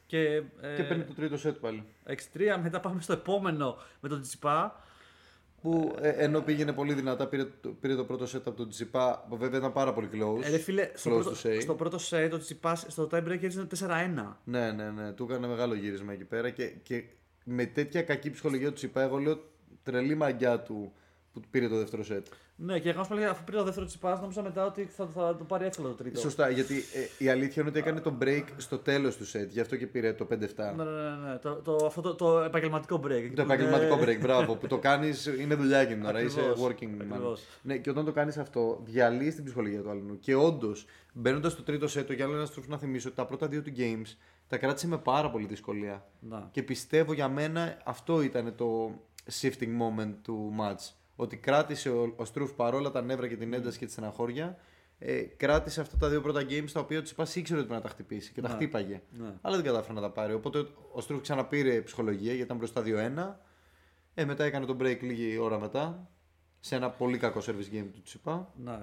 Και, ε, Και παίρνει το τρίτο set πάλι. 6-3, μετά πάμε στο επόμενο με τον Τσιπά. Που ε, ενώ πήγαινε πολύ δυνατά, πήρε, το- πήρε το πρώτο set από τον Τσιπά, που βέβαια ήταν πάρα πολύ close. Ε, ρε φίλε, στο close πρώτο, to say. στο πρώτο set ο Τσιπάς στο tie break έριζε 4-1. Ναι, ναι, ναι. Του έκανε μεγάλο γύρισμα εκεί πέρα και, και με τέτοια κακή ψυχολογία του Τσιπά, εγώ λέω τρελή μαγκιά του που πήρε το δεύτερο set. Ναι, και εγώ πάλι αφού πήρε το δεύτερο Τσιπάς, νόμιζα μετά ότι θα, θα το πάρει εύκολα το τρίτο. Σωστά, γιατί ε, η αλήθεια είναι ότι έκανε το break στο τέλος του set, γι' αυτό και πήρε το 5-7. Ναι, ναι, ναι, ναι. Το, το, αυτό το, το επαγγελματικό break. Το επαγγελματικό break, μπράβο, που το κάνεις είναι δουλειά για την ώρα. Είσαι Ακριβώς, working man. ακριβώς. Ναι, και όταν το κάνεις αυτό, διαλύεις την ψυχολογία του άλλου. Και όντως, μπαίνοντας στο τρίτο set, για άλλο ένα στροφ να θυμίσω ότι τα πρώτα δύο του games τα κράτησε με πάρα πολύ δυσκολία. Να. Και πιστεύω για μένα αυτό ήταν το shifting moment του match. Ότι κράτησε ο, ο Στρούφ παρόλα τα νεύρα και την ένταση και τη στεναχώρια, ε, κράτησε αυτά τα δύο πρώτα games τα οποία ο Τσιπά ήξερε ότι πρέπει να τα χτυπήσει και τα Ναι. χτύπαγε. Ναι. Αλλά δεν κατάφερε να τα πάρει. Οπότε ο- ο Στρούφ ξαναπήρε ψυχολογία γιατί ήταν μπροστά 2-1. Ε, μετά έκανε τον break λίγη ώρα μετά. Σε ένα πολύ κακό service game του Τσιπά. Ναι.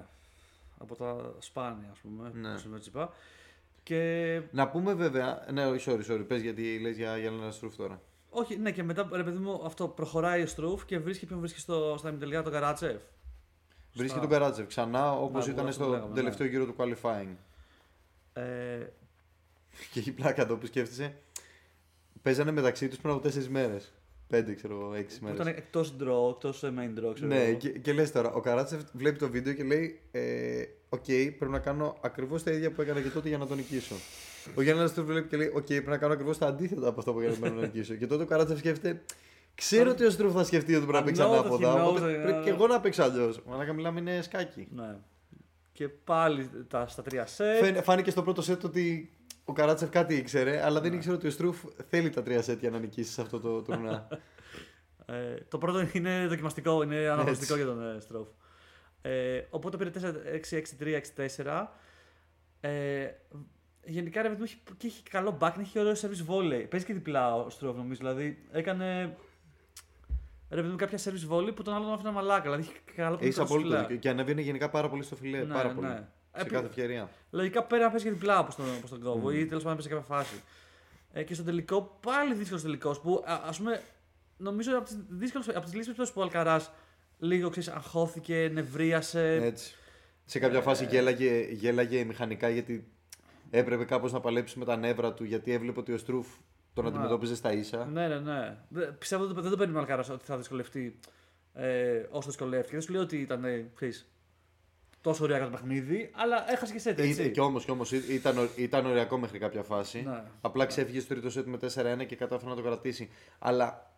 Από τα σπάνια, ας πούμε. Ναι. που σημαίνει Τσιπά. Και. Να πούμε βέβαια. Ναι, όχι, sorry, sorry. Πες γιατί λες για, για ένα Στρούφ τώρα. Όχι, ναι, και μετά ρε παιδί μου, αυτό προχωράει ο Στρούφ και βρίσκει ποιον βρίσκει στο, στα ημιτελικά τον Καράτσεφ. Βρίσκει Στα- τον Καράτσεφ ξανά όπως Να, ήταν αυτό στο που λέγαμε, τελευταίο γύρο του qualifying. Ε, Και έχει πλάκα το που σκέφτεσαι. Παίζανε μεταξύ τους πριν από 4 μέρες. πέντε, ξέρω εγώ, έξι Που μέρες. ήταν εκτός draw, εκτός main draw, ξέρω Ναι, εγώ. και, και λες τώρα, ο Καράτσεφ βλέπει το βίντεο και λέει: ε, Οκ, πρέπει να κάνω ακριβώς τα ίδια που έκανα και τότε για να τον νικήσω. Ο Γιάννης το βλέπει και λέει: Οκ, πρέπει να κάνω ακριβώς τα αντίθετα από αυτό που έκανα για να τον νικήσω. και τότε ο Καράτσεφ σκέφτεται: Ξέρω ότι ο Στρούφ θα σκεφτεί ότι πρέπει να παίξει I know that he ανάποδα. knows Οπότε that, πρέπει yeah. και εγώ να παίξω αλλιώς. Μαλάκα μιλάμε είναι σκάκι. Ναι. Και πάλι τα, στα τρία σετ. Φαίν- Φάνηκε στο πρώτο σετ ότι ο Καράτσεφ κάτι ήξερε, αλλά Ναι. δεν ήξερε ότι ο Στρούφ θέλει τα τρία σετ για να νικήσει σε αυτό το τουρνά. Ε, το πρώτο είναι δοκιμαστικό, είναι αναγνωριστικό για τον ε, Στρόφ. Ε, οπότε πήρε 4-6-6-3-6-4. Ε, γενικά ρε παιδί μου έχει, και έχει καλό back, έχει ωραίο service volley. Παίζει και διπλά ο Στρόφ νομίζω. Δηλαδή έκανε. Ρε παιδί μου κάποια service volley που τον άλλον άφηνε μαλάκα. Δηλαδή έχει καλό Έχει control απόλυτος στο δίκιο. Και ανέβαινε γενικά πάρα πολύ στο φιλέ. Ναι, πάρα ναι. πολύ. Ε, Σε πι- κάθε ευκαιρία. Λογικά πέρα να παίζει και διπλά όπως τον, όπως τον κόβω Mm. ή τέλος πάντων παίζει σε κάποια φάση. Ε, και στο τελικό, πάλι δύσκολος τελικός που α ας πούμε νομίζω από τις δύσκολε από τις λύσεις που ο Αλκαράς λίγο ξέρεις, αγχώθηκε, νευρίασε. Έτσι. Σε κάποια Ε, φάση γέλαγε, γέλαγε μηχανικά γιατί έπρεπε κάπως να παλέψει με τα νεύρα του γιατί έβλεπε ότι ο Στρούφ τον Ναι. αντιμετώπιζε στα ίσα. Ναι, ναι, ναι. Δε- Πιστεύω ότι δεν το παίρνει ο Αλκαρά ότι θα δυσκολευτεί ε, όσο δυσκολεύτηκε. Δεν σου λέω ότι ήταν ε, ξέρεις, τόσο ωραία το παιχνίδι, αλλά έχασε και σετ. έτσι. Ή- Και όμως, και όμως, ή- ήταν, ω- ήταν ωριακό μέχρι κάποια φάση. Ναι. Απλά ξέφυγε στο τρίτο σετ με 4-1 και κατάφερε να το κρατήσει. Αλλά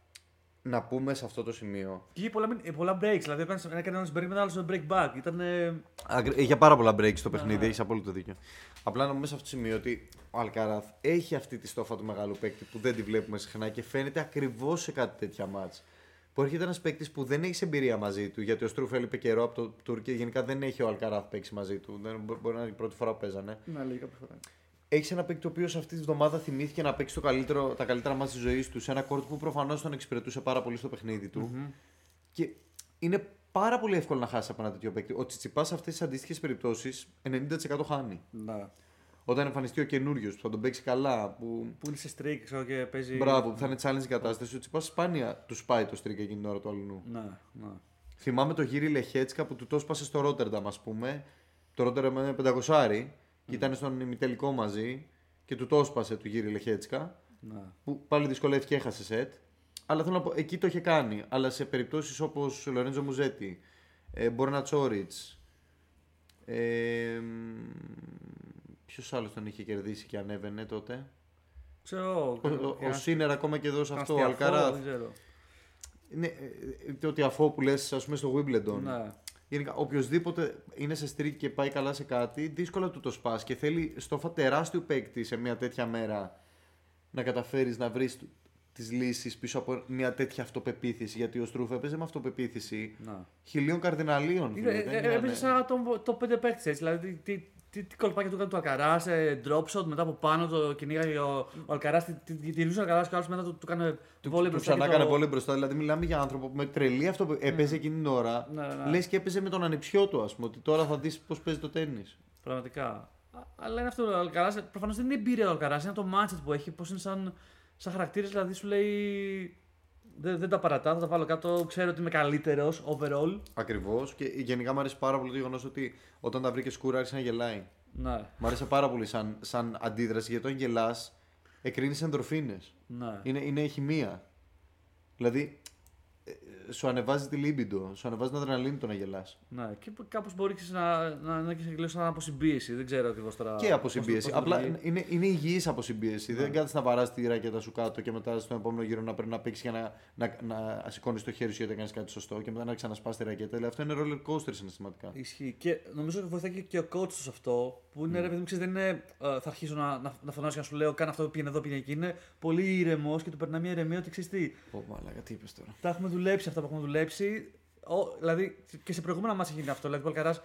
να πούμε σε αυτό το σημείο. Και είχε πολλά, μην- πολλά breaks. Δηλαδή έκανε έκανε ένας break μετά άλλος break back. Ήταν. ε, Αγρι- Είχε πάρα πολλά breaks στο παιχνίδι, ναι. έχεις απόλυτο δίκιο. Απλά να πούμε σε αυτό το σημείο ότι ο Αλκαράθ έχει αυτή τη στόφα του μεγάλου παίκτη που δεν τη βλέπουμε συχνά και φαίνεται ακριβώς σε κάτι τέτοια μάτς. Που έρχεται ένας παίκτης που δεν έχεις εμπειρία μαζί του, γιατί ο Στρούφ έλειπε καιρό από το Τουρκία. Γενικά δεν έχει ο Αλκαράθ παίξει μαζί του. Δεν, μπο- μπορεί να είναι η πρώτη φορά που παίζανε. Ναι, λέει κάποια φορά. Έχεις ένα παίκτη ο οποίος αυτή τη βδομάδα θυμήθηκε να παίξει το καλύτερο, τα καλύτερα μάτια της ζωής του σε ένα κόρτ που προφανώς τον εξυπηρετούσε πάρα πολύ στο παιχνίδι του. Και είναι πάρα πολύ εύκολο να χάσει από ένα τέτοιο παίκτη. Ο Τσιτσιπάς σε αυτές τις αντίστοιχες περιπτώσεις 90% χάνει. Ναι. Όταν εμφανιστεί ο καινούριος που θα τον παίξει καλά, που. Που είναι σε streak ξέρω, και παίζει. Μπράβο, που θα είναι challenge η κατάσταση. Ο Τσιτσιπάς σπάνια τους σπάει το στρίκα εκείνη την ώρα του αλλού. Ναι, ναι. Θυμάμαι το γύρι Λεχέτσκα που του το σπάσε στο Ρότερνταμ, ας πούμε. Το Ρότερνταμ είναι πεντακοσάρι και ήταν στον ημιτελικό μαζί και του το σπάσε του γύρι Λεχέτσκα. ναι. Που πάλι δυσκολεύτηκε, έχασε σετ. Αλλά θέλω να πω, εκεί το είχε κάνει. Αλλά σε περιπτώσεις όπως ο Λορέντζο Μουζέτη, ε, Μπόρνα Τσόριτς. Ε, Ποιος άλλος τον είχε κερδίσει και ανέβαινε τότε; Ξέρω. Ο, ο, ο Σίνερ ακόμα και εδώ σε αυτό, ο Δεν Αλκαράθ. ξέρω. Ναι, ε, το ότι αφού που λες ας πούμε στο Wimbledon. Ναι. Γενικά, οποιοδήποτε είναι σε streak και πάει καλά σε κάτι, δύσκολα του το σπάς και θέλει στόφα τεράστιου παίκτη σε μια τέτοια μέρα να καταφέρεις να βρεις τις λύσεις πίσω από μια τέτοια αυτοπεποίθηση. Γιατί ο Στρούφ έπαιζε με αυτοπεποίθηση Ναι. χιλίων καρδιναλίων. φίλε, Είναι- δεν ε, ήταν- Έπαιζε σαν το, το 5 παίκτη έτσι. Δηλαδή τι, τι, τι κολπάκια του έκανε του Αλκαρά, ε, drop shot μετά από πάνω το κυνήγαγε ο, ο Αλκαρά. Τη, τη, τη, τη ο Αλκαρά και άλλος μετά του, του έκανε Του, βόλεϊ του μπροστά. ξανά και έκανε το- πολύ μπροστά. Δηλαδή, μιλάμε για άνθρωπο που με τρελή αυτό που έπαιζε εκείνη την ώρα. Ναι, ναι, ναι. Λες και έπαιζε με τον ανιψιό του, ας πούμε. Ότι τώρα θα δεις πώς παίζει το τέννη. Πραγματικά. Α- Αλλά είναι αυτό ο Αλκαρά. Προφανώς δεν είναι εμπειρία ο Αλκαρά, είναι το mindset που έχει, πώς είναι σαν, σαν χαρακτήρα. Δηλαδή σου λέει. Δεν, δεν τα παρατά, θα τα βάλω κάτω. Ξέρω ότι είμαι καλύτερος overall. Ακριβώς. Και γενικά μου αρέσει πάρα πολύ το γεγονός ότι όταν τα βρήκες σκούρα άρχισε να γελάει. Ναι, Μ' άρεσε πάρα πολύ σαν, σαν αντίδραση γιατί όταν γελάς, εκρίνεις ενδορφίνε. ναι. Είναι, είναι χημεία. Δηλαδή, ε, σου ανεβάζει τη λίμπιντο, σου ανεβάζει την αδρεναλίνη το να γελάς. Ναι, και κάπως μπορεί ξέρεις, να, να, να, έχεις λίγο σαν αποσυμπίεση. Δεν ξέρω ακριβώς τώρα. Και από πώς το- συμπίεση. πώς το Απλά λειτουργεί. είναι, είναι υγιής από συμπίεση. Ναι. Δεν κάθεσαι να βαράς τη ράκετα σου κάτω και μετά στον επόμενο γύρο να πρέπει να παίξεις για να, να, να σηκώνεις το χέρι σου γιατί κάνεις κάτι σωστό και μετά να ξανασπάς τη ρακέτα. Δηλαδή, αυτό είναι roller coaster συναισθηματικά. Ισχύει. Και νομίζω ότι βοηθάει και- και ο coach τους σε αυτό. Που Mm. είναι ρε παιδί μου, ξέρεις, δεν είναι. ε, θα αρχίσω να, να, να φωνάζω και να σου λέω: Κάνε αυτό, πήγαινε εδώ, πήγαινε εκεί. Είναι πολύ ηρεμός και του περνάει μια ηρεμία ότι ξέρεις τι. Ω, μαλάκα, τι είπες τώρα. Τα έχουμε δουλέψει αυτά που έχουμε δουλέψει. Ο, δηλαδή και σε προηγούμενα μάτια γίνει αυτό. Δηλαδή, ο Παλκαρά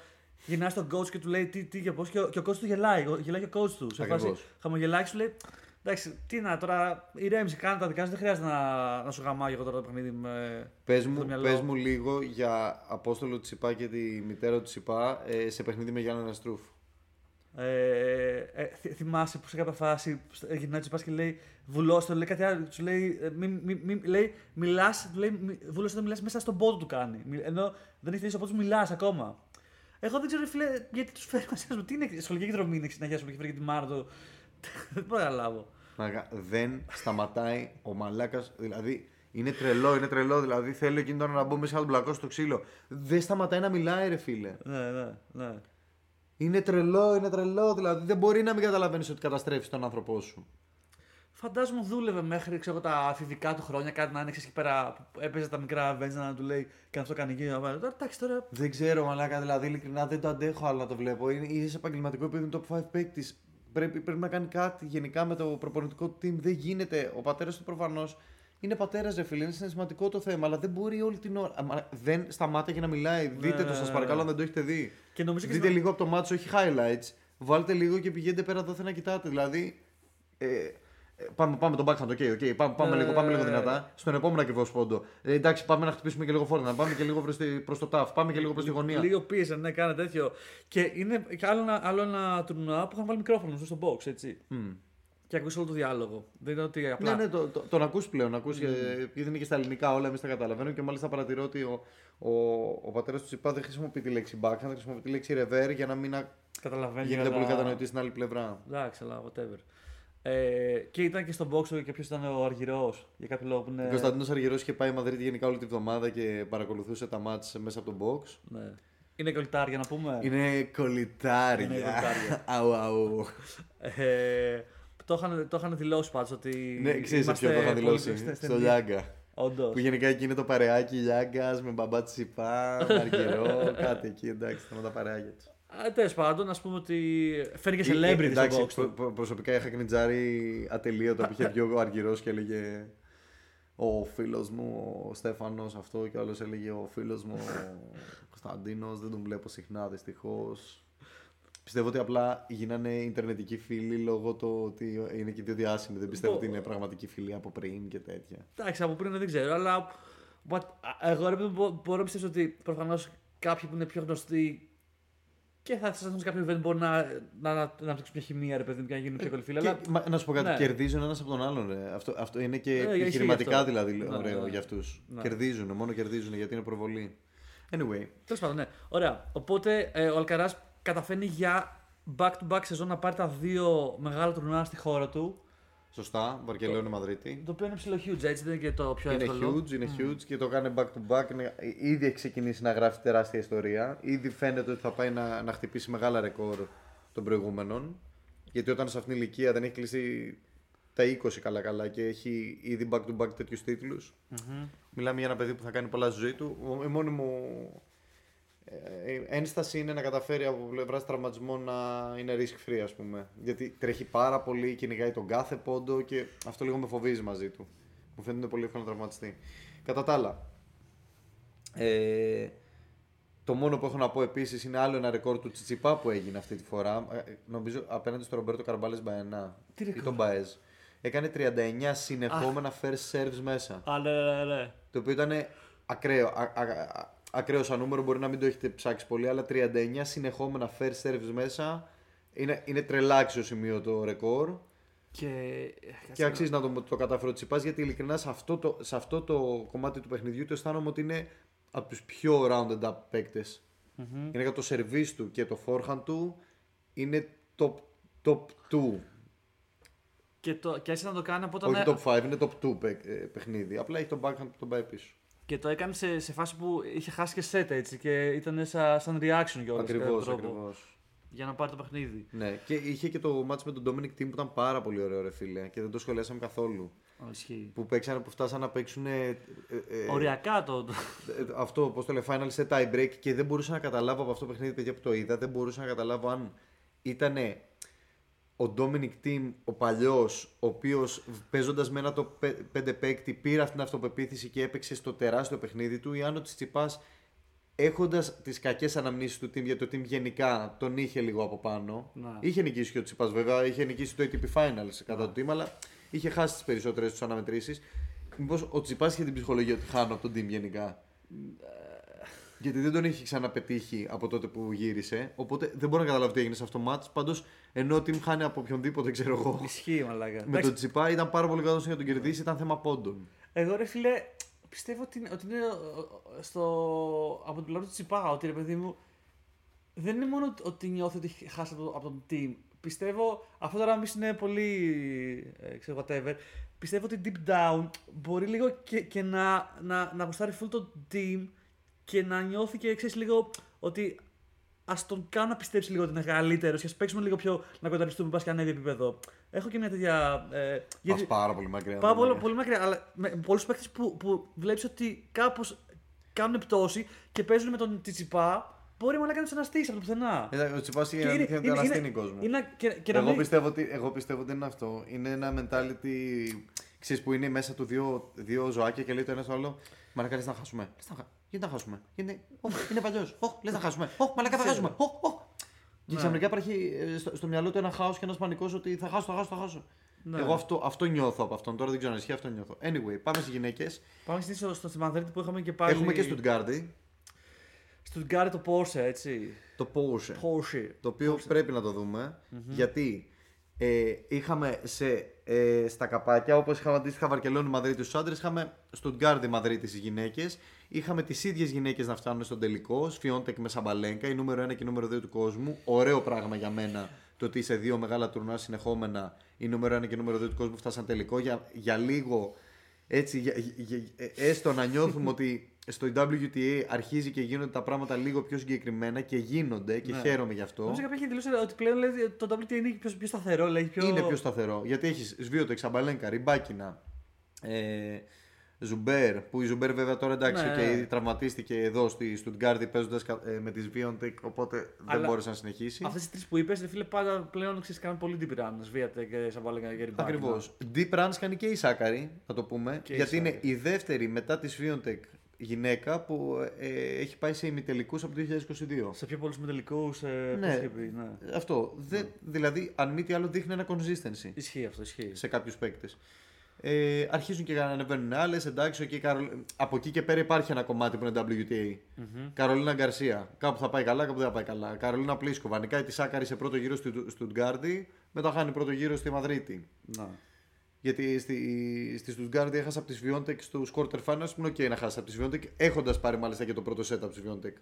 γυρνάει στον coach και του λέει τι, τι και πώς. Και, ο- και ο coach του γελάει. ο- Γελάει και ο coach του. Σε φάση Ακριβώς. χαμογελάει και σου λέει: Εντάξει, τι να τώρα, ηρέμησε, κάνε τα δικά σου. Δεν χρειάζεται να, να σου γαμάει εγώ τώρα το παιχνίδι με. Πες το μου, μυαλό. πες μου λίγο για Απόστολο Τσιπά και τη μητέρα του Τσιπά ε, σε παιχνίδι με Γιάννη Στρούφ. Ε, ε, θυ- θυμάσαι που σε κάποια φάση ε, γυρνάει ο Τσιπάς και λέει βουλώστε, λέει κάτι άλλο. Τους λέει, ε, μη, μη, μη, λέει μιλάς, του λέει μη- βουλώστε το μιλάς μέσα στον πόδο του κάνει. Μι- Ενώ δεν έχεις θέσει ο πόδος του, μιλάς ακόμα. Εγώ δεν ξέρω, φίλε, γιατί τους φέρνει μαζί μου. Τι είναι, σχολική εκδρομή είναι συνέχεια που έχει φέρει και τη Μάρτο. δεν μπορώ να καταλάβω. Μαλάκα, δεν σταματάει ο μαλάκας. Δηλαδή, Είναι τρελό, είναι τρελό. Δηλαδή θέλω εκείνη τώρα να μπω μέσα να τον πλακώσω στο ξύλο. Δεν σταματάει να μιλάει, ρε φίλε. Ναι, ναι, ναι. Είναι τρελό, είναι τρελό. Δηλαδή δεν μπορεί να μην καταλαβαίνεις ότι καταστρέφεις τον άνθρωπό σου. Φαντάζομαι δούλευε μέχρι ξέρω, τα αφηβικά του χρόνια, κάτι να είναι ξέρεις, εκεί πέρα που έπαιζε τα μικρά Avengers να του λέει και αυτό κάνει εκεί. Τώρα εντάξει τώρα. Δεν ξέρω, μαλάκα, δηλαδή ειλικρινά δεν το αντέχω άλλο να το βλέπω. Είναι, είσαι επαγγελματικό επειδή είναι top 5 παίκτης. Πρέπει, πρέπει να κάνει κάτι γενικά με το προπονητικό team. Δεν γίνεται. Ο πατέρας του προφανώς είναι πατέρας, ρε φίλε. Είναι συναισθηματικό το θέμα, αλλά δεν μπορεί όλη την ώρα. Αμα, δεν σταμάτα για να μιλάει. Δείτε το, σας παρακαλώ, αν δεν το έχετε δει. Και νομίζω και Δείτε στην- λίγο από το ματς, όχι highlights. Βάλτε λίγο και πηγαίνετε πέρα εδώ να κοιτάτε. Δηλαδή. Ε, ε, πάμε, πάμε τον backhand, OK, OK. Πάμε, πάμε, Ε, λίγο, πάμε λίγο δυνατά. Στον επόμενο ακριβώς πόντο. Ε, εντάξει, πάμε να χτυπήσουμε και λίγο φόρνα. Πάμε και λίγο προς το τάφ. Πάμε και λίγο προς τη γωνία. Λίγο πίεσε, ναι, κάνε τέτοιο. Και είναι και άλλο ένα, άλλο ένα τουρνουά που είχαν βάλει μικρόφωνο στο box, έτσι. Μμ. Και ακούσει όλο το διάλογο. Δεν είναι ότι Ναι, απλά. ναι, το, το, τον ακούς πλέον. Ακούς, mm. επειδή είναι και στα ελληνικά όλα, εμείς τα καταλαβαίνουμε και μάλιστα παρατηρώ ότι ο, ο, ο πατέρας του Τσιπά δεν χρησιμοποιεί τη λέξη backhand, χρησιμοποιεί τη λέξη rever για να μην α- Καταλαβαίνει. γίνεται αλλά- πολύ κατανοητή στην άλλη πλευρά. Εντάξει, αλλά whatever. Ε, και ήταν και στο box και ποιος ήταν ο Αργυρός για κάποιο λόγο που είναι. Ο Κωνσταντίνος Αργυρός είχε πάει Μαδρίτη γενικά όλη τη βδομάδα και παρακολουθούσε τα μάτς μέσα από τον box. Ναι. Είναι κολλητάρια να πούμε. Είναι κολλητάρια. Είναι κολλητάρια. αου, αου. Ε, το, είχαν, το είχαν δηλώσει πάντως ότι. ναι, ξέρεις σε ποιο το είχα δηλώσει. Στο Λιάγκα. Όντως. Που γενικά εκεί είναι το παρεάκι Λιάγκας με μπαμπά Τσιπά, Αργυρό, κάτι εκεί εντάξει, ήταν τα παρεάκια τους. Τέλος πάντων, ας πούμε ότι φέρνει και Ε, ε, celebrity εντάξει, στο box. προ- του. προ- προσωπικά είχα κνιτζάρει ατελείωτα που είχε βγει ο Αργυρός και έλεγε ο φίλος μου ο Στέφανος αυτό και άλλος έλεγε ο φίλος μου ο Κωνσταντίνος. Δεν τον βλέπω συχνά δυστυχώς. Πιστεύω ότι απλά γίνανε ιντερνετικοί φίλοι λόγω του ότι είναι και δύο διάσημοι. Δεν πιστεύω Μπο- ότι είναι πραγματικοί φίλοι από πριν και τέτοια. Εντάξει, από πριν δεν ξέρω, αλλά. but, α, εγώ ρε παιδί μου, μπο- μπορώ να πιστέψω ότι προφανώς κάποιοι που είναι πιο γνωστοί και θα σας σε κάποιο event μπορεί να, να, να, να αναπτύξουν μια χημεία, ρε παιδί μου, και να γίνουν πιο καλοί φίλοι. Και, Αλλά μα, να σου πω κάτι, Ναι. κερδίζουν ένας από τον άλλον. Ρε. Αυτό, αυτό είναι και Ε, ισχύει επιχειρηματικά αυτό. δηλαδή Ναι, ωραίο ναι. για αυτούς. Ναι. Κερδίζουν, μόνο κερδίζουν γιατί είναι προβολή. Anyway, Τέλος πάντων, ναι. Ωραία. Οπότε ε, ο Αλκαράς καταφέρνει για back-to-back σεζόν να πάρει τα δύο μεγάλα τουρνουά στη χώρα του. σωστά, Βαρκελόνη Μαδρίτη. Το οποίο είναι ψηλό huge, έτσι δεν είναι και το πιο Είναι εύκολο. huge, είναι huge και το κάνει back to back. Είναι, ήδη έχει ξεκινήσει να γράφει τεράστια ιστορία. Ήδη φαίνεται ότι θα πάει να, να χτυπήσει μεγάλα ρεκόρ των προηγούμενων. Γιατί όταν σε αυτήν την ηλικία δεν έχει κλείσει τα 20 καλά-καλά και έχει ήδη back to back τέτοιους τίτλους. Μιλάμε για ένα παιδί που θα κάνει πολλά στη ζωή του. Ο- Η μόνη μου ε, ένσταση είναι να καταφέρει από πλευράς τραυματισμών να είναι risk free, ας πούμε. Γιατί τρέχει πάρα πολύ, κυνηγάει τον κάθε πόντο και αυτό λίγο με φοβίζει μαζί του. Μου φαίνεται πολύ εύκολο να τραυματιστεί. Κατά τα άλλα, ε, το μόνο που έχω να πω επίσης είναι άλλο ένα ρεκόρ του Τσιτσιπά που έγινε αυτή τη φορά. Ε, νομίζω απέναντι στον Ρομπέρτο Καρμπάλες Μπαενά. Τι Ή ρεκόρ; τον Μπαέζ. Έκανε 39 συνεχόμενα first serves μέσα. Α, ναι, ναι, ναι. Το οποίο ήταν ακραίο. Α, α, α, ακραίος σαν νούμερο, μπορεί να μην το έχετε ψάξει πολύ, αλλά 39 συνεχόμενα first serves μέσα. Είναι, είναι τρελάξιο σημείο το ρεκόρ. Και, Και αξίζει να το, το καταφέρω Τσιπά γιατί ειλικρινά σε αυτό, το, σε αυτό το κομμάτι του παιχνιδιού του αισθάνομαι ότι είναι από τους πιο rounded up παίκτες. Είναι για το service του και το forehand του είναι top, top 2. και, το, και άρχισε να το κάνει από όταν. Όχι top 5, είναι top 2 παίκ- ε, παιχνίδι. Απλά έχει τον backhand που τον πάει πίσω. Και το έκανε σε, σε φάση που είχε χάσει και set έτσι και ήταν σαν, σαν reaction για Ακριβώς, ακριβώς. Για να πάρει το παιχνίδι. Ναι, και είχε και το match με τον Dominic Team που ήταν πάρα πολύ ωραίο, ρε φίλε. Και δεν το σχολιάσαμε καθόλου. Ω, ισχύει. Που παίξανε, που φτάσαν να παίξουν. Ε, ε, ε, Οριακά το. το- ε, αυτό, πώς το λέει, final set tie break και δεν μπορούσα να καταλάβω από αυτό το παιχνίδι, παιδιά που το είδα, δεν μπορούσα να καταλάβω αν ήταν ο Dominic Team, ο παλιός, ο οποίος παίζοντας με ένα το 5 παίκτη πήρε αυτή την αυτοπεποίθηση και έπαιξε στο τεράστιο παιχνίδι του, ή αν ο Τσιτσιπά έχοντας τις κακές αναμνήσεις του team, γιατί το team γενικά τον είχε λίγο από πάνω. Να. Είχε νικήσει και ο Τσιπάς, βέβαια, είχε νικήσει το ATP Finals κατά το team, αλλά είχε χάσει τις περισσότερες τους αναμετρήσεις. Μήπως ο Τσιπάς είχε την ψυχολογία ότι χάνω από τον team γενικά; Γιατί δεν τον είχε ξαναπετύχει από τότε που γύρισε. Οπότε δεν μπορώ να καταλάβω τι έγινε σε αυτό το match. Πάντως, ενώ ο team χάνει από οποιονδήποτε, ξέρω εγώ. Ισχύει, μαλάκα. με Εντάξει, τον Τσιπά ήταν πάρα πολύ καλό για να τον κερδίσει, ήταν θέμα πόντων. Εγώ ρε φίλε, πιστεύω ότι, είναι- ότι είναι ε, ε, στο, από την πλευρά του Τσιπά, ότι ρε παιδί μου, δεν είναι μόνο ότι νιώθει ότι έχει χάσει από, το- από τον team. πιστεύω, αυτό τώρα μη είναι πολύ, ε, ξέρω, whatever, πιστεύω ότι deep down μπορεί λίγο και, και να, να, να γουστάρει full το team και να νιώθει και ξέρεις λίγο ότι ας τον κάνω να πιστέψει λίγο ότι είναι καλύτερος και ας παίξουμε λίγο πιο να κονταριστούμε πας και ανέβει επίπεδο. Έχω και μια τέτοια. Ε, Πας πάρα πολύ μακριά. Πάω πολύ, δηλαδή. πολύ μακριά, αλλά με πολλούς παίκτες που, που βλέπεις ότι κάπως κάνουν πτώση και παίζουν με τον Τσιτσιπά, μπορεί μάλλον να κάνει ένα στήσει από το πουθενά. Ε, Ο Τσιπάς είχε Και είναι- είχε είναι- αναστείνει είναι- κόσμος. είναι- και, και να Εγώ μην- πιστεύω, ότι, εγώ πιστεύω ότι είναι αυτό. Είναι ένα mentality. Ξέρεις που είναι μέσα του δύο, δύο ζωάκια και λέει το ένα στο άλλο. Μαλάκα λες να χάσουμε. Λες να, χα- γιατί να χάσουμε; Είναι, oh, είναι παλιός. Oh, λες να χάσουμε. Oh, μαλάκα θα χάσουμε. Oh, oh. Και Ναι. ξαφνικά υπάρχει ε, στο, στο μυαλό του ένα χάος και ένας πανικός ότι θα χάσω, θα χάσω, θα χάσω. Ναι. Εγώ αυτό, αυτό νιώθω από αυτόν. Τώρα δεν ξέρω αν ισχύει, αυτό νιώθω. Anyway, πάμε στις γυναίκες. Πάμε στη, στο, στο, στη Μαδρίτη που είχαμε και πάλι. Έχουμε και στο Τγκάρντι Στο Γκάρι το Porsche, έτσι. το Porsche. Porsche. Το οποίο πρέπει να το δουμε Γιατί ε, είχαμε σε, ε, στα καπάκια, όπως είχαμε αντίστοιχα Βαρκελόνη Μαδρίτη στου άντρες, είχαμε Στουτγκάρντι Μαδρίτη στις γυναίκες. Είχαμε τις ίδιες γυναίκες να φτάνουν στον τελικό. Σφιόντεκ με Σαμπαλέγκα, η νούμερο 1 και η νούμερο 2 του κόσμου. Ωραίο πράγμα για μένα το ότι σε δύο μεγάλα τουρνά συνεχόμενα η νούμερο 1 και η νούμερο 2 του κόσμου φτάσαν τελικό. Για, για λίγο έτσι, για, για- για- έστω να νιώθουμε ότι στο WTA αρχίζει και γίνονται τα πράγματα λίγο πιο συγκεκριμένα και γίνονται και Ναι. χαίρομαι γι' αυτό. Νομίζω κάποια έχει δηλώσει ότι πλέον λέει, το WTA είναι πιο, πιο σταθερό. Λέει, πιο... Είναι πιο σταθερό. Γιατί έχεις Σβίοντεκ, Σαμπαλένκα, Ριμπάκινα, ε, Ζαμπέρ, που η Ζαμπέρ βέβαια τώρα εντάξει Ναι. και ήδη τραυματίστηκε εδώ στη Στουτγκάρδη παίζοντας με τη Σβίοντεκ, οπότε δεν Αλλά μπόρεσε να συνεχίσει. Αυτές τι τρεις που είπες, φίλε, πάντα πλέον ξέρεις κάνουν πολύ deep run. Σβίατε και Σαββάλεγκα και Ριμπάκινα. Ακριβώς. Deep runs κάνει και η Σάκαρη, θα το πούμε. Και η γιατί είναι Σάκαρη. η δεύτερη μετά τη Σβίοντεκ γυναίκα που ε, έχει πάει σε ημιτελικούς από το 2022. Σε πιο πολλούς μετελικού. Ε, Ναι. πώς είχε πει, ναι. Αυτό. Δεν, δηλαδή, αν μη τι άλλο, δείχνει ένα consistency. Ισχύει αυτό, ισχύει. σε κάποιους παίκτες. Ε, αρχίζουν και να ανεβαίνουν άλλες. Εντάξει, okay, Καρολ... από εκεί και πέρα υπάρχει ένα κομμάτι που είναι WTA. Καρολίνα Γκαρσία. Κάπου θα πάει καλά, κάπου δεν θα πάει καλά. Καρολίνα Πλίσκοβα. Νικάει τη Σάκαρη σε πρώτο γύρο στη Στουτγκάρντι, μετά χάνει πρώτο γύρο στη Μαδρίτη. Να. Γιατί στη, στη Στουτγκάρντι έχασε από τη Σβιόντεκ στους quarter finals που είναι OK να χάσεις από τη Σβιόντεκ, έχοντας πάρει μάλιστα και το πρώτο set από τη Σβιόντεκ.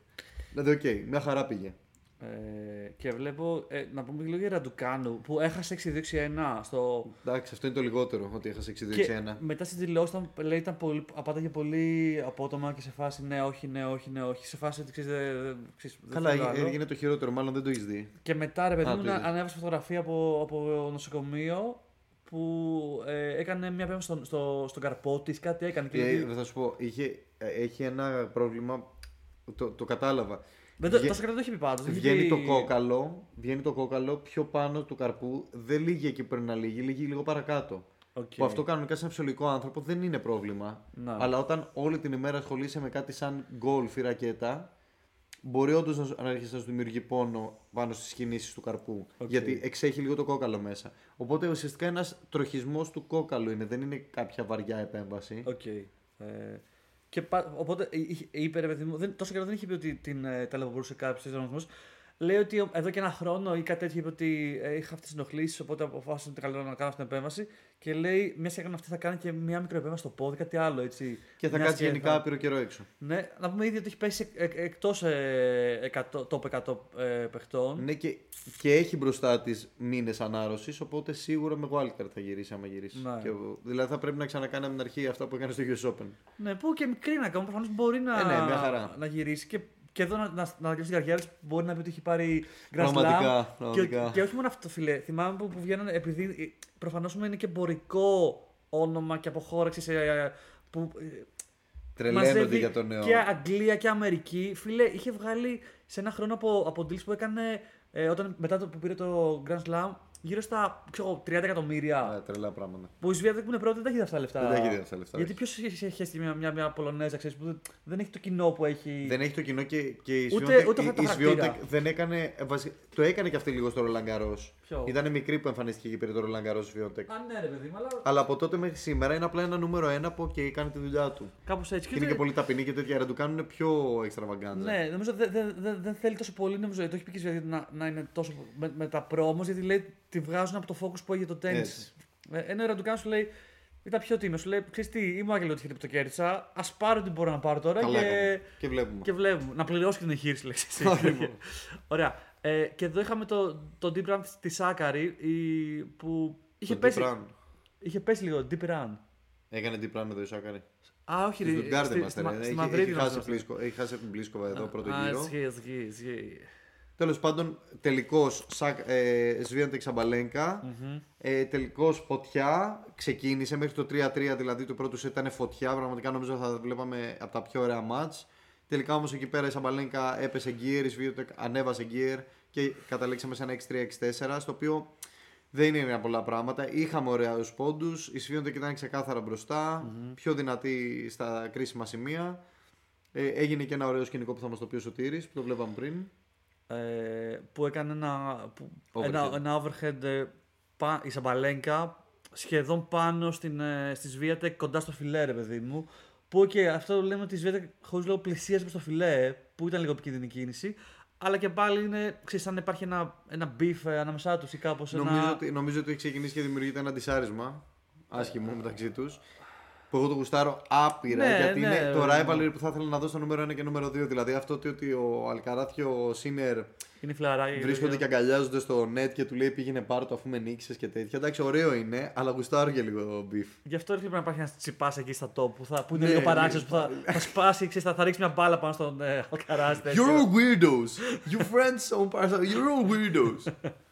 Δηλαδή, OK, μια χαρά πήγε. Ε, και βλέπω, ε, να πούμε λίγο για Ραντουκάνου που έχασε 6-2-6-1 στο. Εντάξει, αυτό είναι το λιγότερο ότι έχασε 6-2-6-1. Και μετά στην δηλώση ήταν, λέει, ήταν πολύ, απάνταγε πολύ απότομα και σε φάση ναι, όχι, ναι, όχι, ναι, όχι. Σε φάση ότι ξέρεις, δεν, δεν, ξέρεις, δεν Καλά, θέλω άλλο. έγινε το χειρότερο, μάλλον δεν το έχεις δει. Και μετά ρε παιδί Α, μου το να- είδες. ανέβασε φωτογραφία από, από νοσοκομείο που ε, έκανε μια επέμβαση στον, στο, στον καρπό τη, κάτι έκανε. Και Ε, λέει- θα σου πω, είχε, ε, έχει ένα πρόβλημα. Το, το κατάλαβα. δεν το, Βγε- τόσο καλά το έχει πει πάντως. δεν έχει Βγαίνει πει- το κόκαλο, βγαίνει το κόκαλο πιο πάνω του καρπού. Δεν λύγει εκεί που πρέπει να λύγει, λύγει λίγο παρακάτω. Οκ. Που αυτό κανονικά σε ένα φυσιολογικό άνθρωπο δεν είναι πρόβλημα. Να. Αλλά όταν όλη την ημέρα ασχολείσαι με κάτι σαν γκολφ ή ρακέτα, μπορεί όντως να, σου- να έρχεσαι να σου δημιουργεί πόνο πάνω στις κινήσεις του καρπού. Οκ. Γιατί εξέχει λίγο το κόκαλο μέσα. Οπότε ουσιαστικά ένας τροχισμός του κόκαλου είναι, δεν είναι κάποια βαριά επέμβαση. Οκ. Ε, και πα, οπότε ε, είχε- είπε ρε παιδί μου, δεν, τόσο καιρό δεν είχε πει ότι την ε, ταλαιπωρούσε κάποιος τραυματισμός. Λέει ότι ο- εδώ και ένα χρόνο ή κάτι τέτοιο είπε ότι ε, είχα αυτές τις ενοχλήσεις, οπότε αποφάσισα ότι καλό να κάνω αυτή την επέμβαση. Και λέει, μιας και έκανε αυτή, θα κάνει και μια μικροεπέμβαση στο πόδι, κάτι άλλο έτσι. Και θα Μιας κάτσει γενικά άπειρο καιρό έξω. Ναι, να πούμε ήδη ότι έχει πέσει εκ, εκτός ε, 100 top 100 ε, παιχτών. Ναι, και, και έχει μπροστά της μήνες ανάρρωσης, οπότε σίγουρα με wildcard θα γυρίσει άμα γυρίσει. Ναι. Και, δηλαδή θα πρέπει να ξανακάνει από την αρχή αυτά που έκανε στο US Open. Ναι, που και μικρή να κάνουμε, προφανώς μπορεί να, Ε, ναι, μια χαρά. να γυρίσει και, και εδώ να, να, να ανακοινώσει την καριέρα της, μπορεί να πει ότι έχει πάρει Grand Πραγματικά, Slam. πραγματικά. Και, και όχι μόνο αυτό, φίλε. Θυμάμαι που, που βγαίνανε, επειδή προφανώς είναι και εμπορικό όνομα και αποχώρηση σε, που ε, Τρελαίνονται μαζεύει για το νέο. Και Αγγλία και Αμερική. Φίλε, είχε βγάλει σε ένα χρόνο από, από deals που έκανε ε, όταν, μετά το που πήρε το Grand Slam γύρω στα ξέρω, 30 εκατομμύρια. Ναι, τρελά πράγματα. Που η Σβιάτεκ που είναι πρώτη δεν τα έχει αυτά τα λεφτά. Δεν τα έχει δει αυτά τα λεφτά, Γιατί ποιος έχει χέσει μια, μια, μια Πολωνέζα, ξέρεις, που δεν, δεν έχει το κοινό που έχει. Δεν έχει το κοινό και, και η Ούτε- Swiatek- ούτε η- αυτό το η χαρακτήρα. Swiatek δεν έκανε. ε, βασι- Το έκανε και αυτή λίγο στο Roland Garros. Ποιο; Ήταν μικρή που εμφανίστηκε και πήρε το Roland Garros η Swiatek. Α, ναι, ρε παιδί μου, αλλά Αλλά από τότε μέχρι σήμερα είναι απλά ένα νούμερο ένα που και κάνει τη δουλειά του. κάπως έτσι. Και είναι και πολύ ταπεινή και τέτοια. άρα του κάνουν πιο extravaganza. Ναι, νομίζω δεν δεν- δεν- δεν θέλει τόσο πολύ. Νομίζω, το έχει πει και η Σβιάτεκ να, να είναι τόσο με, με τα πρόμο, γιατί λέει τη βγάζουν από το focus που έχει το τέννη. Έτσι. Ενώ ο Ραντουκάν σου λέει. Ήταν πιο τίμιο. Σου λέει: Ξέρεις τι, είμαι ο Άγγελο ότι το κέρδισα. Α πάρω τι μπορώ να πάρω τώρα Καλά και, έκανε. Και βλέπουμε. και βλέπουμε. Να πληρώσει και την εγχείρηση, λέξη. Ακριβώς. Ωραία. Ε, και εδώ είχαμε το, το deep run της Σάκαρη η- που είχε Το πέσει, Deep Run. είχε πέσει λίγο deep run. Έκανε deep run εδώ η Σάκαρη. Α, όχι, Στη ρε, Stuttgart στη- είμαστε, στη Μα- ρε. στη Έχει- Μαδρίτη έχει χάσει νομίζω. Πλίσκο- Έχει χάσει από την Πλίσκοβα εδώ πρώτο Α, γύρο. ισχύει, ισχύει, ισχύει. Τέλος πάντων, τελικός ε, Σβίαντεκ Σαμπαλένκα. Ε, τελικός φωτιά. Ξεκίνησε μέχρι το 3-3, δηλαδή το πρώτο σετ ήταν φωτιά. Πραγματικά νομίζω θα βλέπαμε από τα πιο ωραία ματς. Τελικά όμως εκεί πέρα η Σαμπαλένκα έπεσε gear, η Σβίαντεκ ανέβασε gear και καταλήξαμε σε ένα 6-3-6-4. Στο οποίο δεν είναι πολλά πράγματα. Είχαμε ωραίους πόντους. Η Σβίαντεκ ήταν ξεκάθαρα μπροστά, πιο δυνατή στα κρίσιμα σημεία. Ε, έγινε και ένα ωραίο σκηνικό που θα μας το πει ο Σωτήρης, που το βλέπαμε πριν. ε, που έκανε ένα, που, Overhead. ένα, ένα overhead ε, πα- η Σαμπαλένκα σχεδόν πάνω στην, ε, στη Σβίατεκ κοντά στο φιλέ, ρε παιδί μου. Που και αυτό λέμε ότι η Σβίατεκ χωρίς λόγο πλησίασε προς το φιλέ, που ήταν λίγο επικίνδυνη κίνηση. Αλλά και πάλι είναι, ξέρεις, αν υπάρχει ένα, ένα beef ε, ανάμεσά τους ή κάπως Νομίζω, ένα... ότι, νομίζω ότι έχει ξεκινήσει και δημιουργείται ένα αντισάρισμα άσχημο μεταξύ τους. Που εγώ το γουστάρω άπειρα Ναι, γιατί ναι, είναι το ναι. rivalry που θα ήθελα να δω στο νούμερο 1 και νούμερο 2. Δηλαδή αυτό ότι, ότι ο Αλκαράθ και ο Σίνερ Είναι φλαράκι. βρίσκονται και αγκαλιάζονται στο net και του λέει πήγαινε πάρω το αφού με νίκησες και τέτοια. Εντάξει, ωραίο είναι, αλλά γουστάρω και λίγο το beef. Γι' αυτό πρέπει να υπάρχει ένας τσιπάς εκεί στα top που, θα, που είναι Ναι, λίγο ναι. παράξενος που θα, θα σπάσει, ξέρεις, θα, θα ρίξει μια μπάλα πάνω στον ε, Αλκαράζ. τέτοιο. You're all weirdos! You friends on Parasite, you're all weirdos!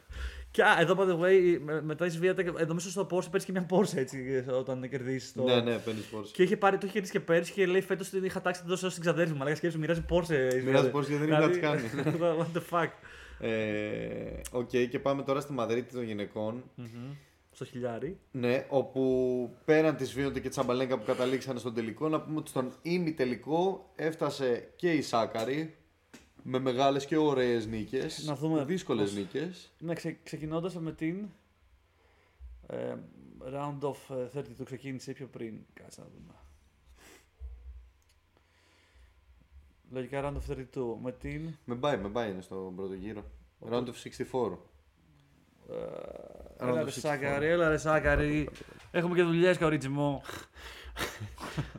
Και α, εδώ, by the way, με- μετά η Σβίατεκ, εδώ μέσα στο Porsche παίρνεις και μια Porsche έτσι όταν κερδίσεις το. ναι, ναι, παίρνεις πόρσε. Και είχε πάρει, το είχε κερδίσει και πέρυσι και λέει φέτος ότι είχα τάξει να το δώσω στην ξαδέρφη μου. Αλλά σκέψου, μοιράζει Porsche. η Μοιράζει Sviatek. Porsche και δεν είναι να τις Δηλαδή, What the fuck. Ε, Οκ, και πάμε τώρα στη Μαδρίτη των γυναικών. Στο χιλιάρι. Ναι, όπου πέραν της Βίοντε και τη Σαμπαλέγκα που καταλήξαν στον τελικό, να πούμε ότι στον ημιτελικό έφτασε και η Σάκαρη με μεγάλες και ωραίες νίκες. Να δούμε Δύσκολες πώς- νίκες. Ναι, ξε, ξεκινώντας με την. Ε, round of ε, 30 του ξεκίνησε πιο πριν. Κάτσε να δούμε. Λογικά round of 32 με την. Με πάει, με πάει είναι στον πρώτο γύρο. Round of 64. Έλα of ρε 64. Σάκαρη, έλα ρε Σάκαρη. Έχουμε και δουλειές κορίτσι μου.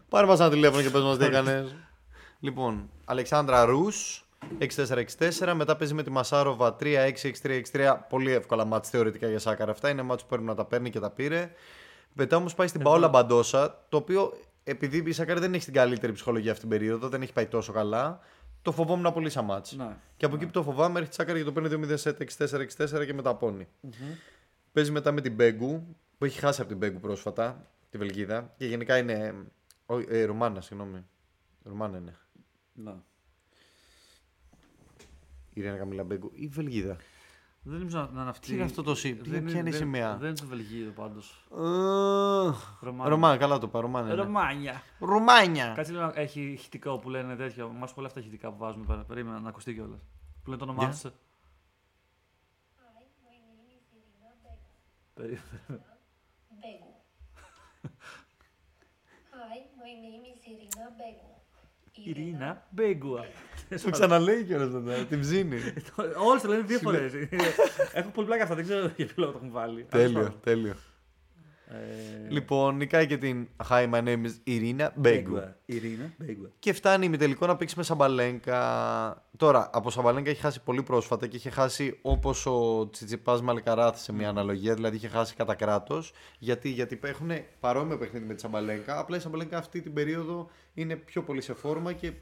Πάρε μας ένα τηλέφωνο και πες μας τι έκανες. λοιπόν, Αλεξάνδρα Ρούς, 6-4-6-4. Μετά παίζει με τη Μασάροβα 3-6-6-3-6-3. Πολύ εύκολα μάτς θεωρητικά για Σάκαρα αυτά. Είναι μάτς που πρέπει να τα παίρνει και τα πήρε. Μετά όμως πάει στην Παόλα Μπαντόσα, το οποίο επειδή η Σάκαρη δεν έχει την καλύτερη ψυχολογία αυτή την περίοδο, δεν έχει πάει τόσο καλά. Το φοβόμουν πολύ σαν μάτς. Ναι. Και από εκεί που το φοβάμαι έρχεται η Σάκαρη και το παίρνει 2-0 σετ 6-4-6-4 και μεταπώνει. Παίζει μετά με την Μπέγκου, που έχει χάσει από την Μπέγκου πρόσφατα, τη Βελγίδα. Και γενικά είναι. Ο, ε, Ρουμάνα, συγγνώμη. Ρουμάνα είναι. Ναι. Η Ρένα Καμίλα Μπέγκου ή Βελγίδα; Δεν νομίζω να είναι αυτή. Τι είναι αυτό το σι- τι- Δεν ποια είναι η δεν- σημαία; Δεν είναι το Βελγίδο πάντως. Ρωμάνα. Ρωμάνα, καλά το είπα. Ρωμάνα. είναι. Ρωμάνια. Ρουμάνια. Κάτσε λίγο να έχει ηχητικό που λένε τέτοιο. Μας πολλά αυτά ηχητικά που βάζουμε πέρα. Περίμενα να ακουστεί κιόλας. Που λένε το όνομά Για. σου. Hi, my name is Irina Begu. Περίμενα. Begu. Hi, my name is Irina Begu. Ειρήνα Μπέγκουα. Το ξαναλέει κιόλας μετά. Την ψήνει. Όλοι το λένε δύο φορές. Έχω πολύ πλάκα αυτά, δεν ξέρω για ποιο λόγο το έχουν βάλει. τέλειο, τέλειο. Ε, Λοιπόν, νικάει και την Hi, my name is Irina Μπέγκου. Ειρήνα Μπέγκουα. Και φτάνει η τελικό να παίξει με Σαμπαλένκα. Τώρα, από Σαμπαλένκα έχει χάσει πολύ πρόσφατα και είχε χάσει όπως ο Τσιτσιπάς Μαλκαράθ σε μια αναλογία, δηλαδή είχε χάσει κατά κράτος. Γιατί, γιατί έχουν παρόμοιο παιχνίδι με τη Σαμπαλένκα. Απλά η Σαμπαλένκα αυτή την περίοδο είναι πιο πολύ σε φόρμα και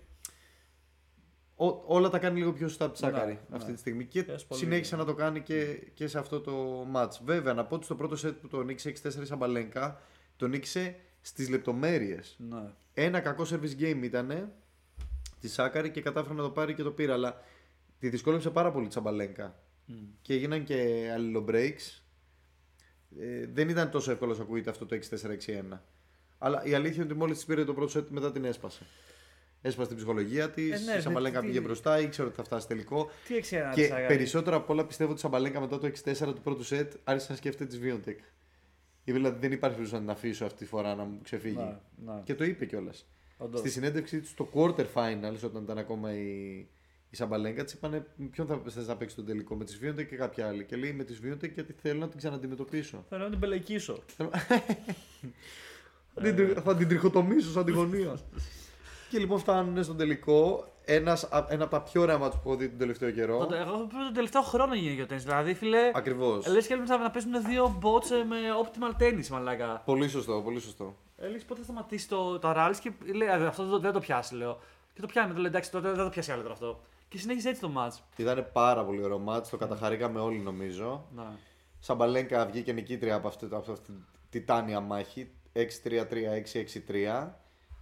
ό- όλα τα κάνει λίγο πιο σωστά από τη Σάκαρη Ναι, αυτή ναι. τη στιγμή. Και Πες πολύ. συνέχισε να το κάνει και, και σε αυτό το match. Βέβαια, να πω ότι στο πρώτο set που το νίκησε 6-4 η Σαμπαλένκα, το νίκησε στις λεπτομέρειες. Ναι. Ένα κακό service game ήταν τη Σάκαρη και κατάφερε να το πάρει και το πήρε. Αλλά τη δυσκόλεψε πάρα πολύ τη Σαμπαλένκα. Και έγιναν και αλληλομπρέaks. Ε, δεν ήταν τόσο εύκολο όσο ακούγεται αυτό το 6-4-6-1. Αλλά η αλήθεια είναι ότι μόλις της πήρε το πρώτο set μετά την έσπασε. Έσπασε την ψυχολογία της. Ε, ναι, η Σαμπαλένκα τι- πήγε μπροστά, ήξερε ότι θα φτάσει τελικό. Τι έξι ένα Και περισσότερο απ' όλα πιστεύω ότι η Σαμπαλένκα μετά το 6-4 του πρώτου set άρχισε να σκέφτεται τη Βίοντεκ. Είπε δηλαδή δεν υπάρχει περίπτωση να την αφήσω αυτή τη φορά να μου ξεφύγει. Ναι, ναι. Και το είπε κιόλας. Όντως. Στη συνέντευξή του στο quarter finals, όταν ήταν ακόμα η, η Σαμπαλέγκα, της είπανε ποιον θα θες να παίξει τον τελικό, με τη Βίοντε και κάποια άλλη. Και λέει με τη Βίοντε γιατί θέλω να την ξαναντιμετωπίσω. Θέλω να την πελεκίσω. θα, την, τρι- θα την τριχοτομήσω σαν τη γωνία. Και λοιπόν φτάνουν στον τελικό. Ένας, α- ένα από τα πιο ωραία μάτς που έχω δει τον τελευταίο καιρό. Τότε, εγώ πρέπει τον τελευταίο χρόνο γίνει για τέννη. Δηλαδή, φίλε. Ακριβώς. Λες και έλειπε να παίζουν δύο bots ε, με optimal tennis, μαλάκα. Πολύ σωστό, πολύ σωστό. Ε, λες, πότε θα σταματήσει το, το rallies και λέει «Α, αυτό δεν, δεν το πιάσει, λέω. Και το πιάνει, το λέει εντάξει, τότε δεν το πιάσει άλλο τώρα αυτό. Και συνέχισε έτσι το match. Ήταν πάρα πολύ ωραίο μάτς, το καταχαρήκαμε όλοι νομίζω. Να. Σαμπαλένκα βγήκε νικήτρια από αυτή, από αυτή τη τιτάνια μάχη. 6-3-3, 6-6-3.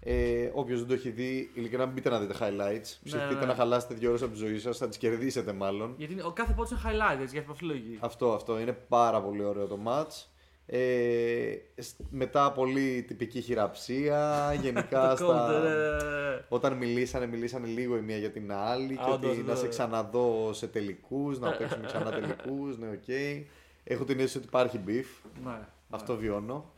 Ε, Όποιος δεν το έχει δει, ειλικρινά μπείτε να δείτε highlights. Ψηφτείτε ναι. να χαλάσετε δύο ώρες από τη ζωή σας, θα τις κερδίσετε μάλλον. Γιατί ο κάθε bot είναι highlight, έτσι, για αυτή τη λογική. Αυτό, αυτό. Είναι πάρα πολύ ωραίο το match. Ε, σ- μετά πολύ τυπική χειραψία. Γενικά Το counter, στα... ε, Όταν μιλήσανε, μιλήσανε λίγο η μία για την άλλη. Α, και ότι όντως, να σε ναι. ξαναδώ σε τελικούς, να παίξουμε ξανά τελικούς. Ναι, οκ. Έχω την αίσθηση ότι υπάρχει beef. ναι. Αυτό βιώνω.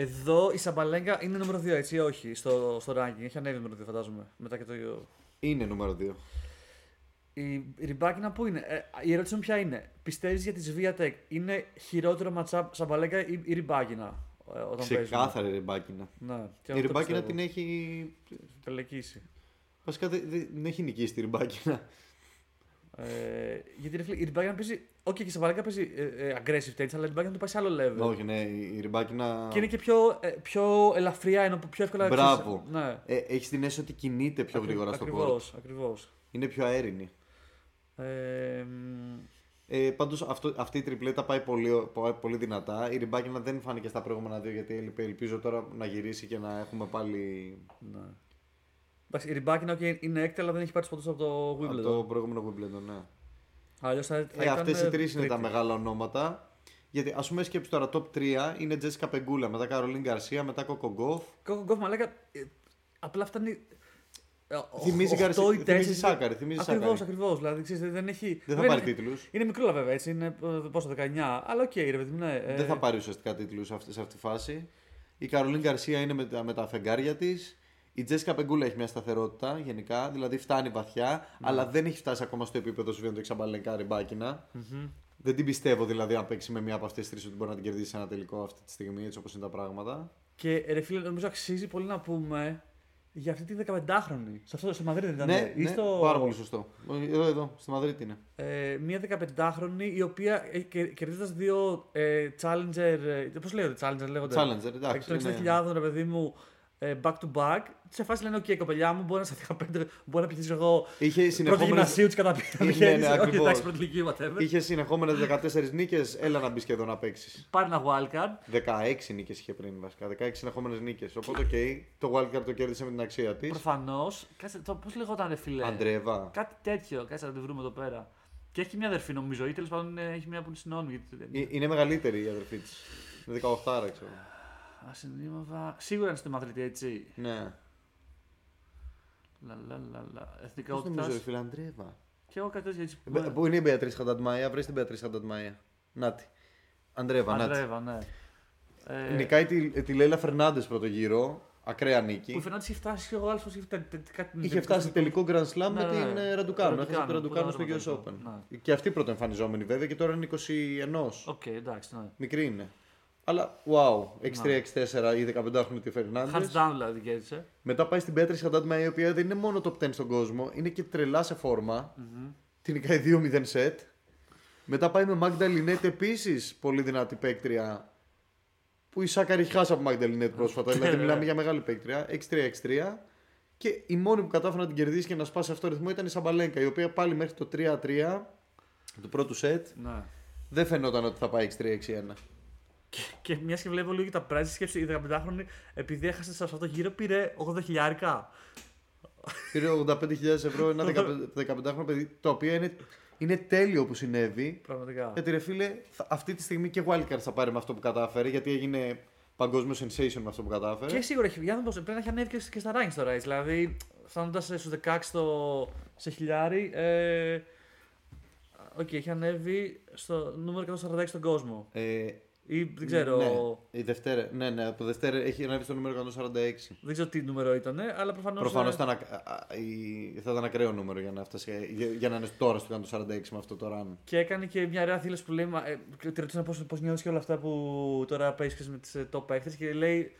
Ε, εδώ η Σαμπαλένκα είναι νούμερο 2, έτσι ή όχι, στο, στο ranking. Έχει ανέβει νούμερο 2, φαντάζομαι. Μετά και το. Είναι νούμερο 2. Η, η Ριμπάκινα πού είναι; Ε, η ερώτηση μου ποια είναι; Πιστεύεις για τη Swiatek είναι χειρότερο match-up Σαμπαλένκα ή η Ριμπάκινα ε, όταν παίζουν. Ξεκάθαρη η Ριμπάκινα. Ναι, και Η αυτό Ριμπάκινα πιστεύω. την έχει. Τελεκίσει. Βασικά δεν δεν έχει νικήσει τη Ριμπάκινα. Ε, γιατί ρε φίλε, η Ριμπάκινα παίζει. Οκ, και η Σαμπαλένκα παίζει ε, ε, aggressive tennis, αλλά η Ριμπάκινα το πάει σε άλλο level. Όχι, ναι, η η Ριμπάκινα. Και είναι και πιο, ε, πιο ελαφριά, ενώ πιο εύκολα Μπράβο. Ναι. Ε, έχεις την αίσθηση ότι κινείται πιο γρήγορα στο κορτ. Ακριβώς, ακριβώς. Είναι πιο αέρινη. Ε, μ, Ε, Πάντως αυτή η τριπλέτα πάει πολύ, πάει πολύ δυνατά. Η Ριμπάκινα δεν φάνηκε στα προηγούμενα δύο γιατί έλειπε. Ελπίζω τώρα να γυρίσει και να έχουμε πάλι ναι. Εντάξει, η Ριμπάκινα okay, είναι έκτη, αλλά δεν έχει πάρει ποτέ από το από Wimbledon. το προηγούμενο Wimbledon. Ναι. Αλλιώς θα, θα Ε, ήταν, Αυτές οι τρεις είναι τρίτη. τα μεγάλα ονόματα. Γιατί ας πούμε σκέψου τώρα top 3 είναι Τζέσικα Πεγκούλα, μετά Καρολίν Γκαρσία, μετά Κόκο Γκοφ. Κόκο Γκοφ, μαλάκα. ε, Απλά φτάνει. ε, Θυμίζει οχτώ Γκαρσία- ή θυμίζει τέσσερις- Σάκκαρη, θυμίζει Ακριβώς, Σάκκαρη. ακριβώς. Δηλαδή, ξέρεις, δεν έχει. Δεν θα βέβαια πάρει είναι- τίτλους. Είναι μικρούλα βέβαια, έτσι. Είναι ε, πόσο, 19. Αλλά οκ, ρε παιδί μου, ναι. ε, Δεν θα πάρει ουσιαστικά τίτλους σε αυτή, σε αυτή τη φάση. Η Καρολίν Γκαρσία είναι με τα, με τα φεγγάρια της. Η Τζέσικα Πεγκούλα έχει μια σταθερότητα γενικά, δηλαδή φτάνει βαθιά, αλλά δεν έχει φτάσει ακόμα στο επίπεδο σου το Ξαμπαλενκά ριμπάκινα. Δεν την πιστεύω δηλαδή αν παίξει με μια από αυτές τις τρεις ότι μπορεί να την κερδίσει σε ένα τελικό αυτή τη στιγμή, έτσι όπως είναι τα πράγματα. Και ρε φίλε, νομίζω αξίζει πολύ να πούμε για αυτή τη 15χρονη. Σε αυτό, στο Μαδρίτη δεν ήταν. ναι, ή ναι, στο... πάρα πολύ σωστό. Εδώ, εδώ, στη Μαδρίτη είναι. Ε, μια 15χρονη η οποία ε, κερδίζοντας δύο ε, challenger. Ε, Πώς λέγονται, challenger λέγονται; Challenger, εντάξει, Των είναι- 60.000 ρε παιδί μου ε, back to back. Σε φάση λένε: OK, κοπελιά μου, μπορεί να σε 15, μπορεί να πιέσει εγώ. Είχε Πρώτη συνεχόμενες... γυμνασίου της καταπίεση. Ναι, ναι, Όχι, ακριβώς. εντάξει, πρώτη ηλικία, whatever. Είχε συνεχόμενες 14 νίκες, έλα να μπεις και εδώ να παίξεις. Πάρει ένα wildcard. 16 νίκες είχε πριν βασικά. 16 συνεχόμενες νίκες. Οπότε, οκ, το wildcard το κέρδισε με την αξία της. Προφανώς. Πώς λεγόταν, ρε φίλε; Αντρέβα. Κάτι τέτοιο. Κάτσε να τη βρούμε εδώ πέρα. Και έχει μια αδερφή νομίζω, ή τέλος πάντων ε, έχει μια που είναι συνώνυμη. γιατί δεν- Ε, Είναι μεγαλύτερη η αδερφή της. Είναι 18 ξέρω. Ασυνήμαβα. Σίγουρα είναι στη Μαδρίτη, έτσι. Ναι. Λα, λα, λα, λα. Πώς Εθνικότητα. νομίζω, ρε φίλε, Αντρέβα. Και εγώ κάτι τέτοιο έτσι. που- Ε, Πού είναι η Μπεατρή Χανταντμάια, βρει την Μπεατρή Χανταντμάια. Νάτι. Αντρέβα, νάτι. Αντρέβα, ναι. Ε, Νικάει τη, τη Λέιλα Φερνάντες πρώτο γύρο. Ακραία Που νίκη. η Φερνάνδη είχε φτάσει και εγώ άλλο είχε φτάσει. τε- τε- κάτι- Είχε φτάσει τελικό Grand Slam Ναι, με ναι. την ε, Ραντουκάνου. Ραντουκάνου, Έχασε την που Ραντουκάνου στο ήταν US ραντεβού. Open. Ναι. Και αυτή πρωτοεμφανιζόμενη βέβαια και τώρα είναι 21. Οκ, εντάξει, ναι. Μικρή είναι. Αλλά wow, 6-3-6-4 η 15χρονη τη Φερνάντεζ. Hands down δηλαδή κέρδισε. Μετά πάει στην Μπεατρίζ Χαντάντ Μάια η οποία δεν είναι μόνο top 10 στον κόσμο, είναι και τρελά σε φόρμα. Την νικάει 2-0 σετ. Μετά πάει με Μάγδα Λινέτ επίσης πολύ δυνατή παίκτρια. Που η Σάκκαρη έχει χάσει από Μάγδα Λινέτ πρόσφατα. δηλαδή μιλάμε για μεγάλη παίκτρια. 6-3-6-3. Και η μόνη που κατάφερε να την κερδίσει και να σπάσει αυτό το ρυθμό ήταν η Σαμπαλένκα, η οποία πάλι μέχρι το 3-3 του πρώτου σετ Ναι. δεν φαινόταν ότι θα πάει 6-3-6-1. Και, και μιας και βλέπω λίγο και τα πράζει, σκέψη η 15χρονη, επειδή έχασε σε αυτό το γύρο, πήρε 80 χιλιάρικα. Πήρε 85.000 ευρώ ένα 15χρονο παιδί, το οποίο είναι, είναι τέλειο που συνέβη. Πραγματικά. Γιατί ρε φίλε, θα- αυτή τη στιγμή και Wildcard θα πάρει με αυτό που κατάφερε, γιατί έγινε παγκόσμιο sensation με αυτό που κατάφερε. Και σίγουρα έχει, για να δω πώς, πρέπει να έχει ανέβει και, και στα rankings τώρα, έτσι. Δηλαδή, φτάνοντας στους 16 στο, σε χιλιάρι. Ε, Οκ, έχει ανέβει στο νούμερο 146 στον κόσμο. Ε, Ή δεν ξέρω, Ναι, η Δευτέρα, ναι, ναι, από Δευτέρα έχει ανέβει στο νούμερο 146. δεν ξέρω τι νούμερο ήταν, αλλά προφανώ. Προφανώ ήταν, ακ- α- α- η- θα ήταν ακραίο νούμερο για να, φτάσει, για, για να είναι τώρα στο 146 με αυτό το run. Και έκανε και μια ωραία θύλα που λέει. Μα, ε, τη ρωτήσαν πώ πώς νιώθει και όλα αυτά που τώρα παίζει με τι top παίχτε και λέει.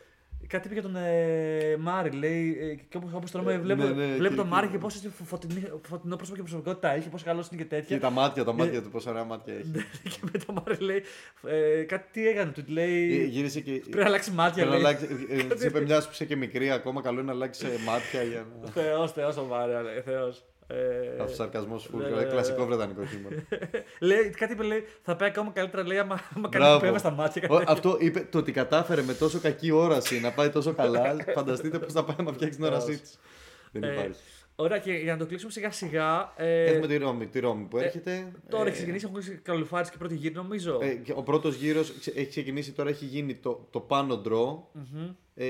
Κάτι είπε για τον ε, Μάρι, λέει. Ε, και όπως όπως τρώμε, Ε, βλέπω, ναι, ναι, βλέπω και- τον Μάρι και- και πόσο φωτεινό, φωτεινό πρόσωπο και προσωπικότητα έχει, πόσο καλό είναι και τέτοια. Και τα μάτια, τα Ε, μάτια του, πόσο ωραία μάτια έχει. και με τον Μάρι λέει. Ε, κάτι τι έκανε, του Ε, λέει. Γύρισε και. Πρέπει να αλλάξει μάτια, Πρέπει να λέει. αλλάξει. ε, ε, Της είπε μιας που είσαι και μικρή ακόμα, καλό είναι να αλλάξει ε, μάτια για να. Θεός, Θεός ο Μάρι, ε, Θεός. Ε, Αυτός σαρκασμός φουλ. ναι, ναι, ναι. Κλασικό βρετανικό χιούμορ. λέει, κάτι είπε, λέει, θα πάει ακόμα καλύτερα, λέει, άμα, άμα κάνει Μπράβο. πέμπα στα μάτια. κάτι Ο- τέτοιο. Αυτό είπε το ότι κατάφερε με τόσο κακή όραση να πάει τόσο καλά. Φανταστείτε πώς θα πάει να φτιάξει την όρασή της. Δεν Ε, υπάρχει. Ωραία, και για να το κλείσουμε σιγά σιγά. Ε, Έχουμε τη Ρώμη, τη Ρώμη που έρχεται. Τώρα Ε, έχει ξεκινήσει, έχουν καλουφάρει και πρώτη γύρω, νομίζω. ε, και ο πρώτος γύρος έχει ξεκινήσει, τώρα έχει γίνει το, το πάνω draw. Μμμ. ε,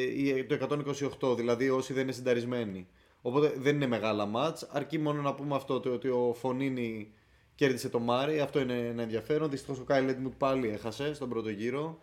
η- το 128, δηλαδή όσοι δεν είναι συνταρισμένοι. Οπότε δεν είναι μεγάλα μάτς, αρκεί μόνο να πούμε αυτό, το ότι ο Φωνίνη κέρδισε το Μάρι, αυτό είναι ένα ενδιαφέρον. Δυστυχώς ο Κάιλ Έντμουτ πάλι έχασε στον πρώτο γύρο.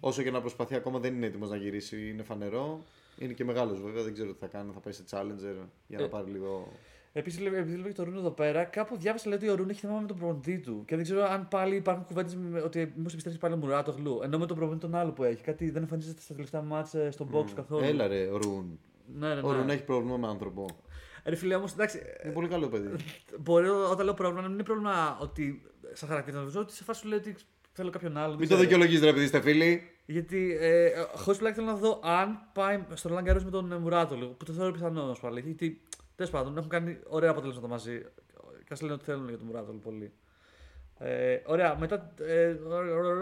Όσο και να προσπαθεί ακόμα δεν είναι έτοιμος να γυρίσει, είναι φανερό. Είναι και μεγάλος βέβαια, δεν ξέρω τι θα κάνει, θα πάει σε Challenger για να Ε, πάρει λίγο... Επίσης, επειδή λέω και το Ρούνο εδώ πέρα, κάπου διάβασα λέει, ότι ο Ρούνο έχει θέμα με τον προπονητή του. Και δεν ξέρω αν πάλι υπάρχουν κουβέντες ότι μήπως επιστρέψει πάλι ο Μουράτογλου. Ενώ με τον προπονητή τον άλλο που έχει. Κάτι δεν εμφανίζεται στα τελευταία μάτσα στον box καθόλου. Έλα ρε, ο Ρουν. Ναι, ναι, Ο Ρουν ναι. έχει πρόβλημα με άνθρωπο. Ε, Ρε φίλε, όμω, εντάξει, Είναι πολύ καλό παιδί. μπορεί όταν λέω πρόβλημα να μην είναι πρόβλημα ότι σαν χαρακτήρα, νομίζω ότι σε φάση σου λέει ότι θέλω κάποιον άλλο. Μην το δικαιολογείς ρε παιδί, είστε φίλοι. Γιατί ε, χωρί πλάκα θέλω να δω αν πάει στο Roland Garros με τον ε, Μουράτο λίγο. Που το θεωρώ πιθανό πάλι. Γιατί τέλο πάντων έχουν κάνει ωραία αποτελέσματα μαζί. Και α λένε ότι θέλουν για τον Μουράτο πολύ. Ε, ωραία, μετά. Ε,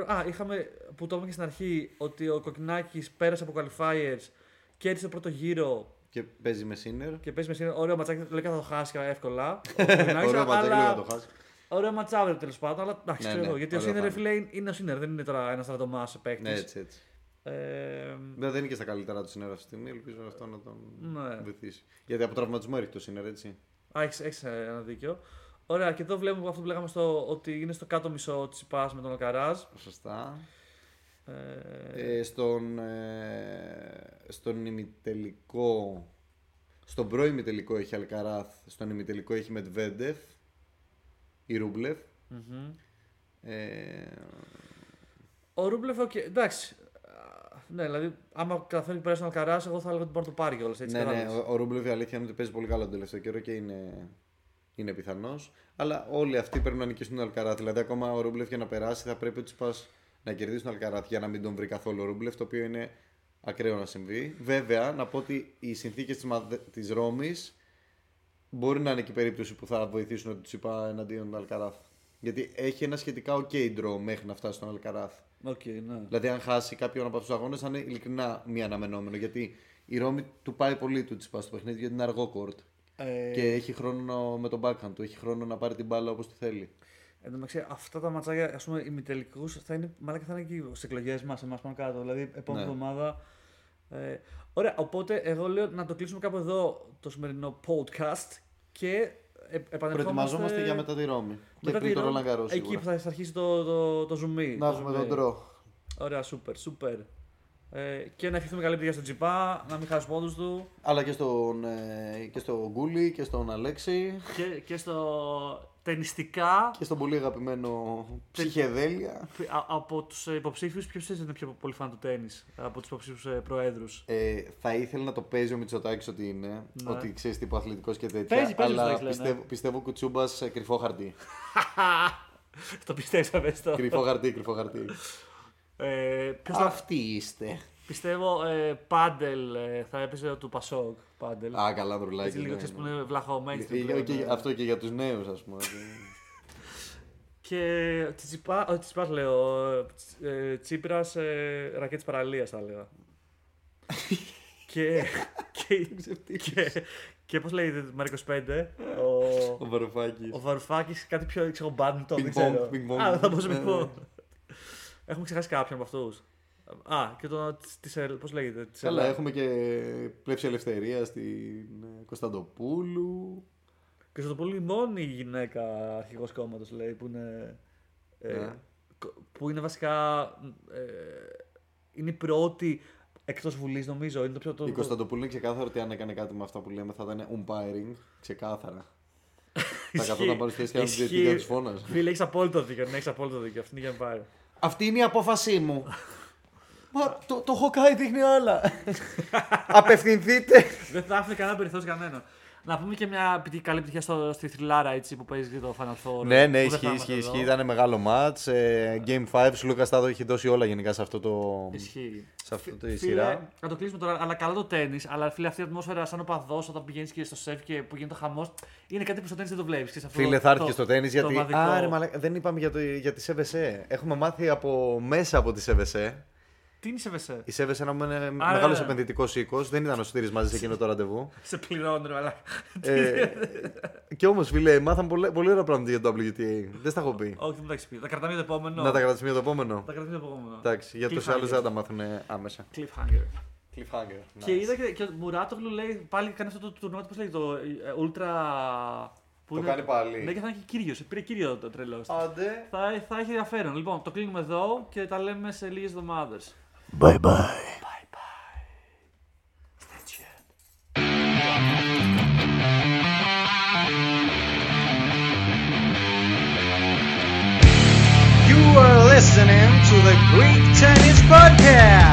α, είχαμε που το είπαμε και στην αρχή ότι ο Κοκκινάκη πέρασε από qualifiers, κέρδισε το πρώτο γύρο Και παίζει με Σίνερ. και παίζει με σήμερα. Ωραίο ματσάκι, λέει και θα το χάσει εύκολα. ο Κοκκινάκης, Ωραίο ματσάκι, αλλά- λίγο να το χάσει. Ωραίο ματσάβερ τέλος πάντων. Αλλά εντάξει, Ναι, ξέρω ναι, εγώ. Γιατί ο ωραίο Σίνερ, φάνηκε. φίλε, είναι- είναι ο Σίνερ, δεν είναι τώρα ένας στρατομάς παίκτης. Ναι, έτσι, έτσι. Ε, Βέβαια δεν είναι και στα καλύτερα του Σίνερ αυτή τη στιγμή. Ελπίζω αυτό να τον Ναι. βοηθήσει. Γιατί από τραυματισμό έρχεται το Σίνερ, έτσι. Α, έχεις, έχεις ε, ένα δίκιο. Ωραία, και εδώ βλέπουμε αυτό που λέγαμε στο, ότι είναι στο κάτω μισό Τσιτσιπάς με τον Αλκαράθ. Σωστά. Ε, Ε, στον, ε, στον ημιτελικό. Στον προημιτελικό έχει Αλκαράθ. Στον ημιτελικό έχει Μεντβέντεφ. Ή Ρούμπλεφ. μμμ. Ε, Ο Ρούμπλεφ, οκ, εντάξει. Α, Ναι, δηλαδή, άμα καταφέρει και περάσει τον Αλκαράθ, εγώ θα έλεγα ότι μπορεί να το πάρει κιόλας. ναι, ναι, ο, ο Ρούμπλεφ η αλήθεια είναι ότι παίζει πολύ καλά τον τελευταίο καιρό και είναι, είναι πιθανός. Αλλά όλοι αυτοί πρέπει να νικήσουν τον Αλκαράθ. Δηλαδή, ακόμα ο Ρούμπλεφ για να περάσει θα πρέπει Τσιτσιπάς να κερδίσουν τον Αλκαράθ για να μην τον βρει καθόλου ο Ρούμπλεφ, το οποίο είναι ακραίο να συμβεί. Βέβαια, να πω ότι οι συνθήκες της, της Ρώμης μπορεί να είναι και η περίπτωση που θα βοηθήσουν ότι τους είπα εναντίον του Αλκαράθ. Γιατί έχει ένα σχετικά ok draw μέχρι να φτάσει στον Αλκαράθ. Οκ, ναι. Δηλαδή, αν χάσει κάποιον από αυτούς τους αγώνες, θα είναι ειλικρινά μη αναμενόμενο. Γιατί η Ρώμη του πάει πολύ του τσιπά στο παιχνίδι γιατί είναι αργό κορτ. Ε, Και έχει χρόνο με τον backhand του, έχει χρόνο να πάρει την μπάλα όπως τη θέλει. Εν τω μεταξύ, αυτά τα ματσάκια, ας πούμε, ημιτελικού θα είναι, μάλλον θα είναι και στις εκλογές μας, εμάς πάνω κάτω. Δηλαδή, επόμενη Ναι. Εβδομάδα. Ε, ωραία, οπότε εγώ λέω να το κλείσουμε κάπου εδώ το σημερινό podcast και ε, επανερχόμαστε. Προετοιμαζόμαστε για μετά τη Ρώμη. μετά και πριν τη το Ρώμη, Roland Garros. Εκεί σίγουρα. που θα αρχίσει το, το, το zoom. Να έχουμε τον draw. Ωραία, σούπερ, σούπερ. Ε, και να ευχηθούμε καλή επιτυχία στον Τζιπά, να μην χάσει πόντους του. Αλλά και στον, ε, και στον Γκούλι και στον Αλέξη Και, και στο ταινιστικά, και στον πολύ αγαπημένο Ψυχεδέλεια. α- από τους υποψήφιους, ποιος είναι πιο πολύ φαν του τέννη από τους υποψήφιους προέδρους; Ε, θα ήθελε να το παίζει ο Μητσοτάκης ότι είναι. Ναι. Ότι ξέρεις τύπου αθλητικός και τέτοια. Παίζει, παίζει ο αλλά Μητσοτάκης, λένε. πιστεύω, πιστεύω κουτσούμπας σε κρυφό χαρτί. το πιστεύω αυτό. κρυφό χαρτί, κρυφό χαρτί. Ε, ποιος θα, Αυτοί είστε. Πιστεύω ε, πάντελ ε, θα έπαιζε του Πασόκ. Πάντελ. Α, καλά δρουλάκι. Έτσι λίγο ναι, ξέρεις που ναι. είναι βλαχωμένοι. στην Ε, πλέον, και- ε. Αυτό και για τους νέους, ας πούμε. Και Τσιτσιπά, ο Τσιτσιπάς λέω, ε, Τσίπρας ε, ρακέτης παραλίας θα έλεγα. και, και, και, και πώς λέγεται το 25, ο, Ο Βαρουφάκης. ο Βαρουφάκης κάτι πιο ξέρω μπάντμιντον, δεν Ping pong, ξέρω. ping pong. Α, θα μπορούσε Ναι, να πω. ναι. Έχουμε ξεχάσει κάποιον από αυτούς. Α, και το, της, ελ- πώς λέγεται, της Καλά, Ελλά- έχουμε και πλεύση ελευθερίας στην ε, Κωνσταντοπούλου. Και στο πολύ μόνη γυναίκα αρχηγός κόμματος λέει που είναι. ε, Ναι. κο- που είναι βασικά. Ε, είναι η πρώτη εκτός Βουλής, νομίζω. Είναι το πιο. Το, Η Κωνσταντοπούλου είναι ξεκάθαρο ότι αν έκανε κάτι με αυτά που λέμε θα ήταν umpiring. Ξεκάθαρα. θα καθόταν πάνω στη θέση και να Ισχύει. την διαιτητή του φώναζε. Φίλε, έχεις απόλυτο δίκιο. Ναι, έχεις απόλυτο δίκιο. Αυτή είναι για να πάρει. Αυτή είναι η απόφασή μου. Μα το, το Hawkeye δείχνει άλλα. Απευθυνθείτε. Δεν θα άφηνε κανένα περιθώριο κανένα. Να πούμε και μια πτυχή- καλή πτυχία στο, στη θρυλάρα έτσι που παίζει το Final Four. ναι, ναι, που δεν ισχύει, θα είμαστε ισχύει, εδώ. ισχύει. Ήταν μεγάλο match. Ε, Game 5, Λούκα Τάδο έχει δώσει όλα γενικά σε αυτό το. Ισχύει. Σε αυτό το Φίλε, σειρά. να το κλείσουμε τώρα, αλλά καλό το τέννη. Αλλά φίλε, αυτή η ατμόσφαιρα σαν οπαδός όταν πηγαίνεις και στο σεφ και που γίνεται ο χαμός. Είναι κάτι που στο τέννη δεν το βλέπεις. Φίλε, θα έρθει και στο τέννη γιατί. ομαδικό. Άρε, μαλάκα, δεν είπαμε για, το, για τη ΣΕΒΕΣΕ. Έχουμε μάθει από μέσα από τη ΣΕΒΕΣΕ. Τι είναι η ΣΕΒΕΣΕ. Η ΣΕΒΕΣΕ είναι ένα ναι, μεγάλος ναι. επενδυτικός οίκος. Δεν ήταν ο Σωτήρης μαζί σε εκείνο το ραντεβού. Σε πληρώνω, ρε, αλλά. ε, και όμως, φίλε, μάθαμε πολλά- πολύ ωραία πράγματα για το WTA. Δεν στα έχω πει. Όχι, δεν μου τα έχεις πει. Τα κρατάμε για το επόμενο. Να τα κρατήσουμε για το επόμενο. Τα κρατάμε για το επόμενο. Εντάξει, για τους Cliffhanger. άλλους δεν θα τα μάθουν άμεσα. Cliffhanger. Cliffhanger. Και είδα και, και ο Μουράτογλου λέει πάλι κάνει αυτό το τουρνουά, πώς λέγεται, το ε, Ultra. που Το είναι- κάνει πάλι. Ναι, και θα έχει κύριος. Πήρε κύριο το τρελό. Άντε. Θα, θα έχει ενδιαφέρον. Λοιπόν, το κλείνουμε εδώ και τα λέμε σε λίγες εβδομάδες. Bye bye. You are listening to the Greek Tennis Podcast.